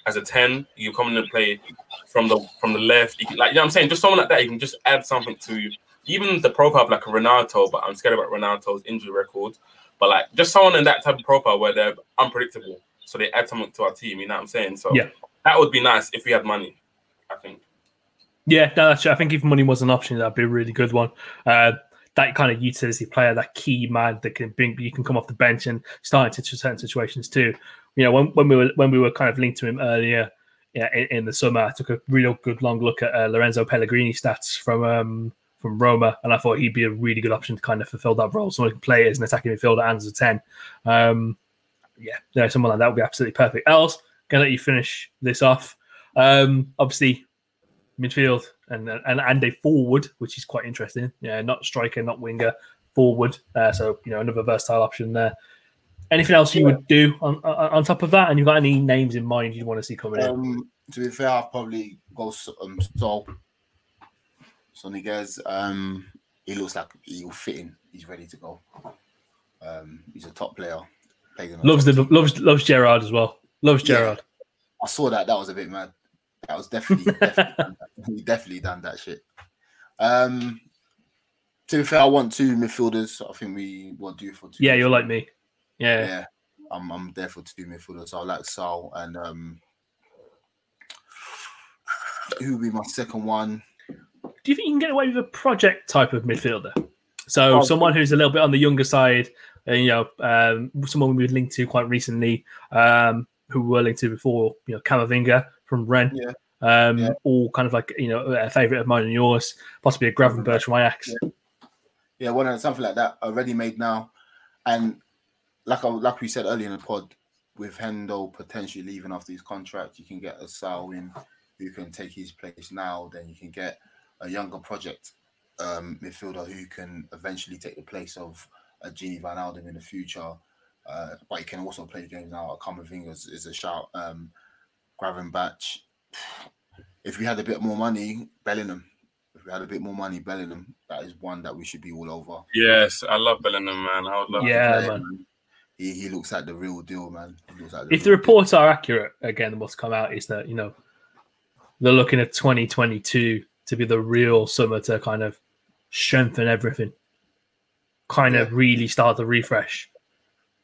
as a 10. You come in and play from the from the left. You can, like you know what I'm saying? Just someone like that, you can just add something to even the profile of like a Ronaldo, but I'm scared about Ronaldo's injury record. But like just someone in that type of profile where they're unpredictable. So they add something to our team, you know what I'm saying? So Yeah. that would be nice if we had money, I think. Yeah, no, that's true. I think if money was an option, that'd be a really good one. Uh, that kind of utility player, that key man that can bring, you can come off the bench and start into certain situations too. You know, when, when we were when we were kind of linked to him earlier, yeah, in, in the summer, I took a real good long look at uh, Lorenzo Pellegrini stats from um, from Roma, and I thought he'd be a really good option to kind of fulfill that role. Someone who can play as an attacking midfielder and as a ten. Um, yeah, yeah, someone like that would be absolutely perfect. Else, gonna let you finish this off. Um, obviously, midfield and and and a forward, which is quite interesting. Yeah, not striker, not winger, forward. Uh, so you know another versatile option there. Anything else you would do on, on on top of that? And you've got any names in mind you'd want to see coming in? Um, to be fair, I'll probably go um, Sol. Sonny Gez. Um, he looks like he'll fit in. He's ready to go. Um, he's a top player. In Loves the team. loves loves Gerrard as well. Loves Yeah. Gerrard. I saw that. That was a bit mad. That was definitely definitely, done that. he definitely done that shit. Um, to be fair, I want two midfielders. I think we will do for two. Yeah, you're like me. Yeah. Yeah, I'm I'm there for two midfielders. I like Sal and um, who would be my second one? Do you think you can get away with a project type of midfielder? So Oh, someone who's a little bit on the younger side, uh, you know, um, someone we were linked to quite recently, um, who we were linked to before, you know, Camavinga from Rennes. Yeah. Um, Yeah. all kind of like you know a favorite of mine and yours, possibly a Gravenberch from Ajax. Yeah, one of something like that already made now, and like I, like we said earlier in the pod, with Hendo potentially leaving after his contract, you can get a Sal in who can take his place now. Then you can get a younger project um, midfielder who can eventually take the place of a Gini Wijnaldum in the future. Uh, but he can also play games now. Camavinga is, is a shout. Um, Gravenberch. If we had a bit more money, Bellingham. If we had a bit more money, Bellingham. That is one that we should be all over. Yes, I love Bellingham, man. I would love Yeah, to. man. He, he looks like the real deal, man. Like If the real deal. reports are accurate, again, what's come out is that you know they're looking at 2022 to be the real summer to kind of strengthen everything, kind of really start the refresh.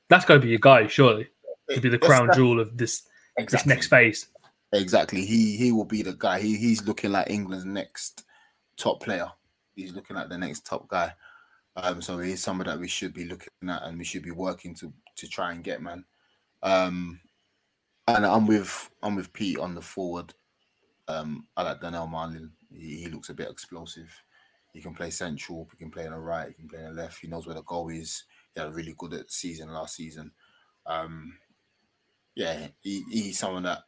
That's going to be your guy, surely, to be the That's crown that- jewel of this this next phase. Exactly. He he will be the guy. He he's looking like England's next top player. He's looking like the next top guy. Um, so he's someone that we should be looking at and we should be working to to try and get, man. Um, and I'm with I'm with Pete on the forward. Um, I like Donyell Malen. He, he looks a bit explosive. He can play central. He can play on the right. He can play on the left. He knows where the goal is. He had really good at season last season. Um, yeah, he, he's someone that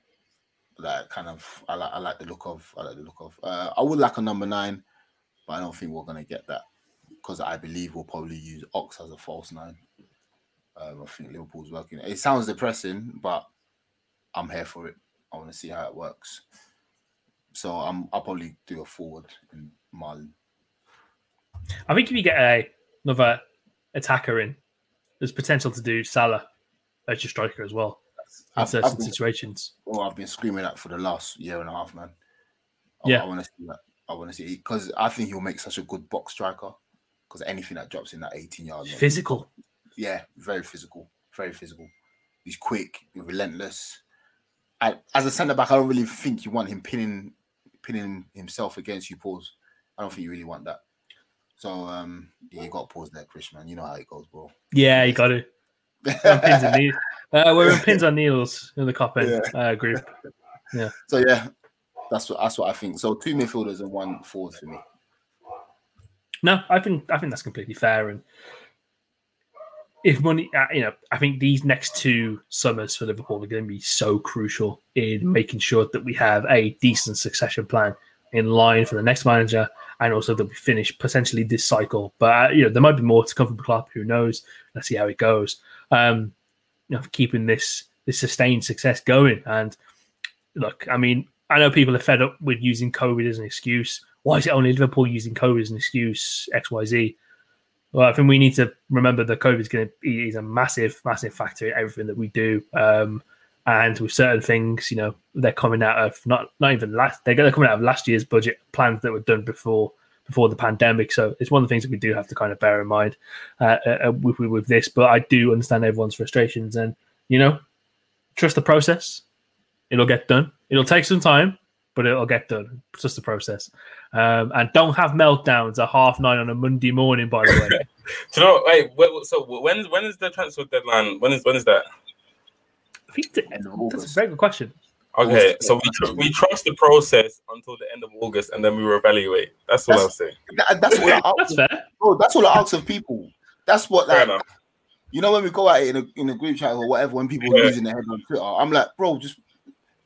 that kind of I like. I like the look of. I like the look of. Uh, I would like a number nine, but I don't think we're gonna get that because I believe we'll probably use Ox as a false nine. Um, I think Liverpool's working. It sounds depressing, but I'm here for it. I want to see how it works. So I'm. I'll probably do a forward in Malen. I think if you get a, another attacker in, there's potential to do Salah as your striker as well in I've- certain I've been- situations. Oh, I've been screaming that for the last year and a half, man. I, Yeah. I want to see that. I want to see because I think he'll make such a good box striker. Because anything that drops in that 18 yard, line- Physical. Yeah, very physical, very physical. He's quick, relentless. I, as a centre back, I don't really think you want him pinning, pinning himself against you. Pause. I don't think you really want that. So um, yeah, you got pause there, Chris. Man, you know how it goes, bro. Yeah, you got to. Pins and needles. Uh, we're in pins on needles in the cop end uh, group. Yeah. So yeah, that's what that's what I think. So two midfielders and one forward for me. No, I think I think that's completely fair. And if money, uh, you know, I think these next two summers for Liverpool are going to be so crucial in making sure that we have a decent succession plan in line for the next manager, and also that we finish potentially this cycle. But uh, you know, there might be more to come from the club. Who knows? Let's see how it goes. Um, you know, keeping this this sustained success going. And look, I mean, I know people are fed up with using COVID as an excuse. Why is it only Liverpool using COVID as an excuse? X, Y, Z. Well, I think we need to remember that COVID is going to is a massive, massive factor in everything that we do. Um, and with certain things, you know, they're coming out of not not even last they're coming out of last year's budget plans that were done before before the pandemic. So it's one of the things that we do have to kind of bear in mind uh, uh, with, with with this. But I do understand everyone's frustrations, and you know, trust the process. It'll get done. It'll take some time, but it'll get done. Trust the process. Um, and don't have meltdowns at half nine on a Monday morning. By the way, Do you know? Wait, wait, so when when is the transfer deadline? When is when is that? I think that- End of that's a very good question. Okay, August. so we tr- we trust the process until the end of August, and then we reevaluate. That's what That's- I'll saying. That- that's what I ask. That's fair. Bro, that's what I ask of people. That's what Fair like, enough. you know when we go out in a in a group chat or whatever when people are Yeah. losing their head on Twitter. I'm like, bro, just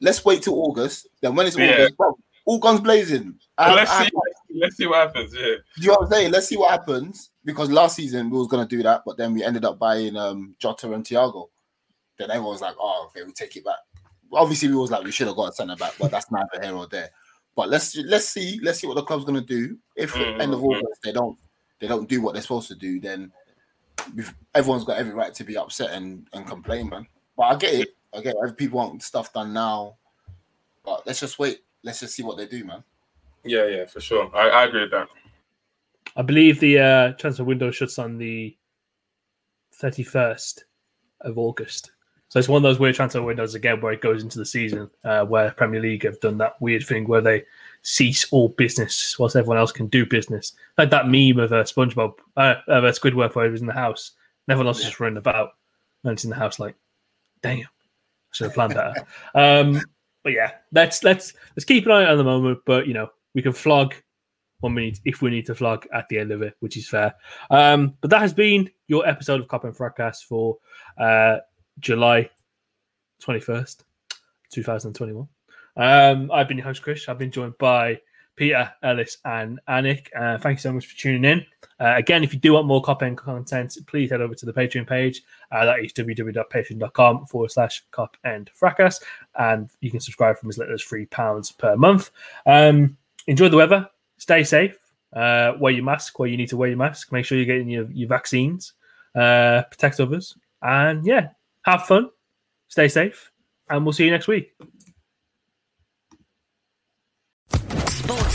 let's wait till August. Then when it's Yeah. August, bro, all guns blazing. I- let's I- see. Let's see what happens. Yeah. Do you know what I'm saying? Let's see what happens because last season we was gonna do that, but then we ended up buying um Jota and Thiago. Then everyone's like, "Oh, okay, we take it back." Obviously, we was like, we should have got a centre back, but that's neither here or there. But let's let's see let's see what the club's gonna do. If at the end of. August they don't they don't do what they're supposed to do, then everyone's got every right to be upset and, and complain, man. But I get it. I get it. People want stuff done now, but let's just wait. Let's just see what they do, man. Yeah, yeah, for sure. I, I agree with that. I believe the uh, transfer window shuts on the 31st of August. So it's one of those weird transfer windows again where it goes into the season, uh, where Premier League have done that weird thing where they cease all business whilst everyone else can do business. Like that meme of uh, SpongeBob, uh, of uh, Squidward where he was in the house, and everyone else is just running about, and it's in the house like, damn, I should have planned better. um, but yeah, let's let's let's keep an eye on the moment. But you know, we can flog one minute if we need to flog at the end of it, which is fair. Um, but that has been your episode of Cop and Fracas for uh, July 21st, 2021. Um, I've been your host, Chris. I've been joined by Peter, Ellis, and Anik. Uh, thank you so much for tuning in. Uh, again, if you do want more Cop End content, please head over to the Patreon page. Uh, that is www.patreon.com forward slash Cop and Fracas. And you can subscribe from as little as £3 per month. Um, enjoy the weather. Stay safe. Uh, wear your mask where you need to wear your mask. Make sure you're getting your, your vaccines. Uh, protect others. And yeah, have fun. Stay safe. And we'll see you next week. Sports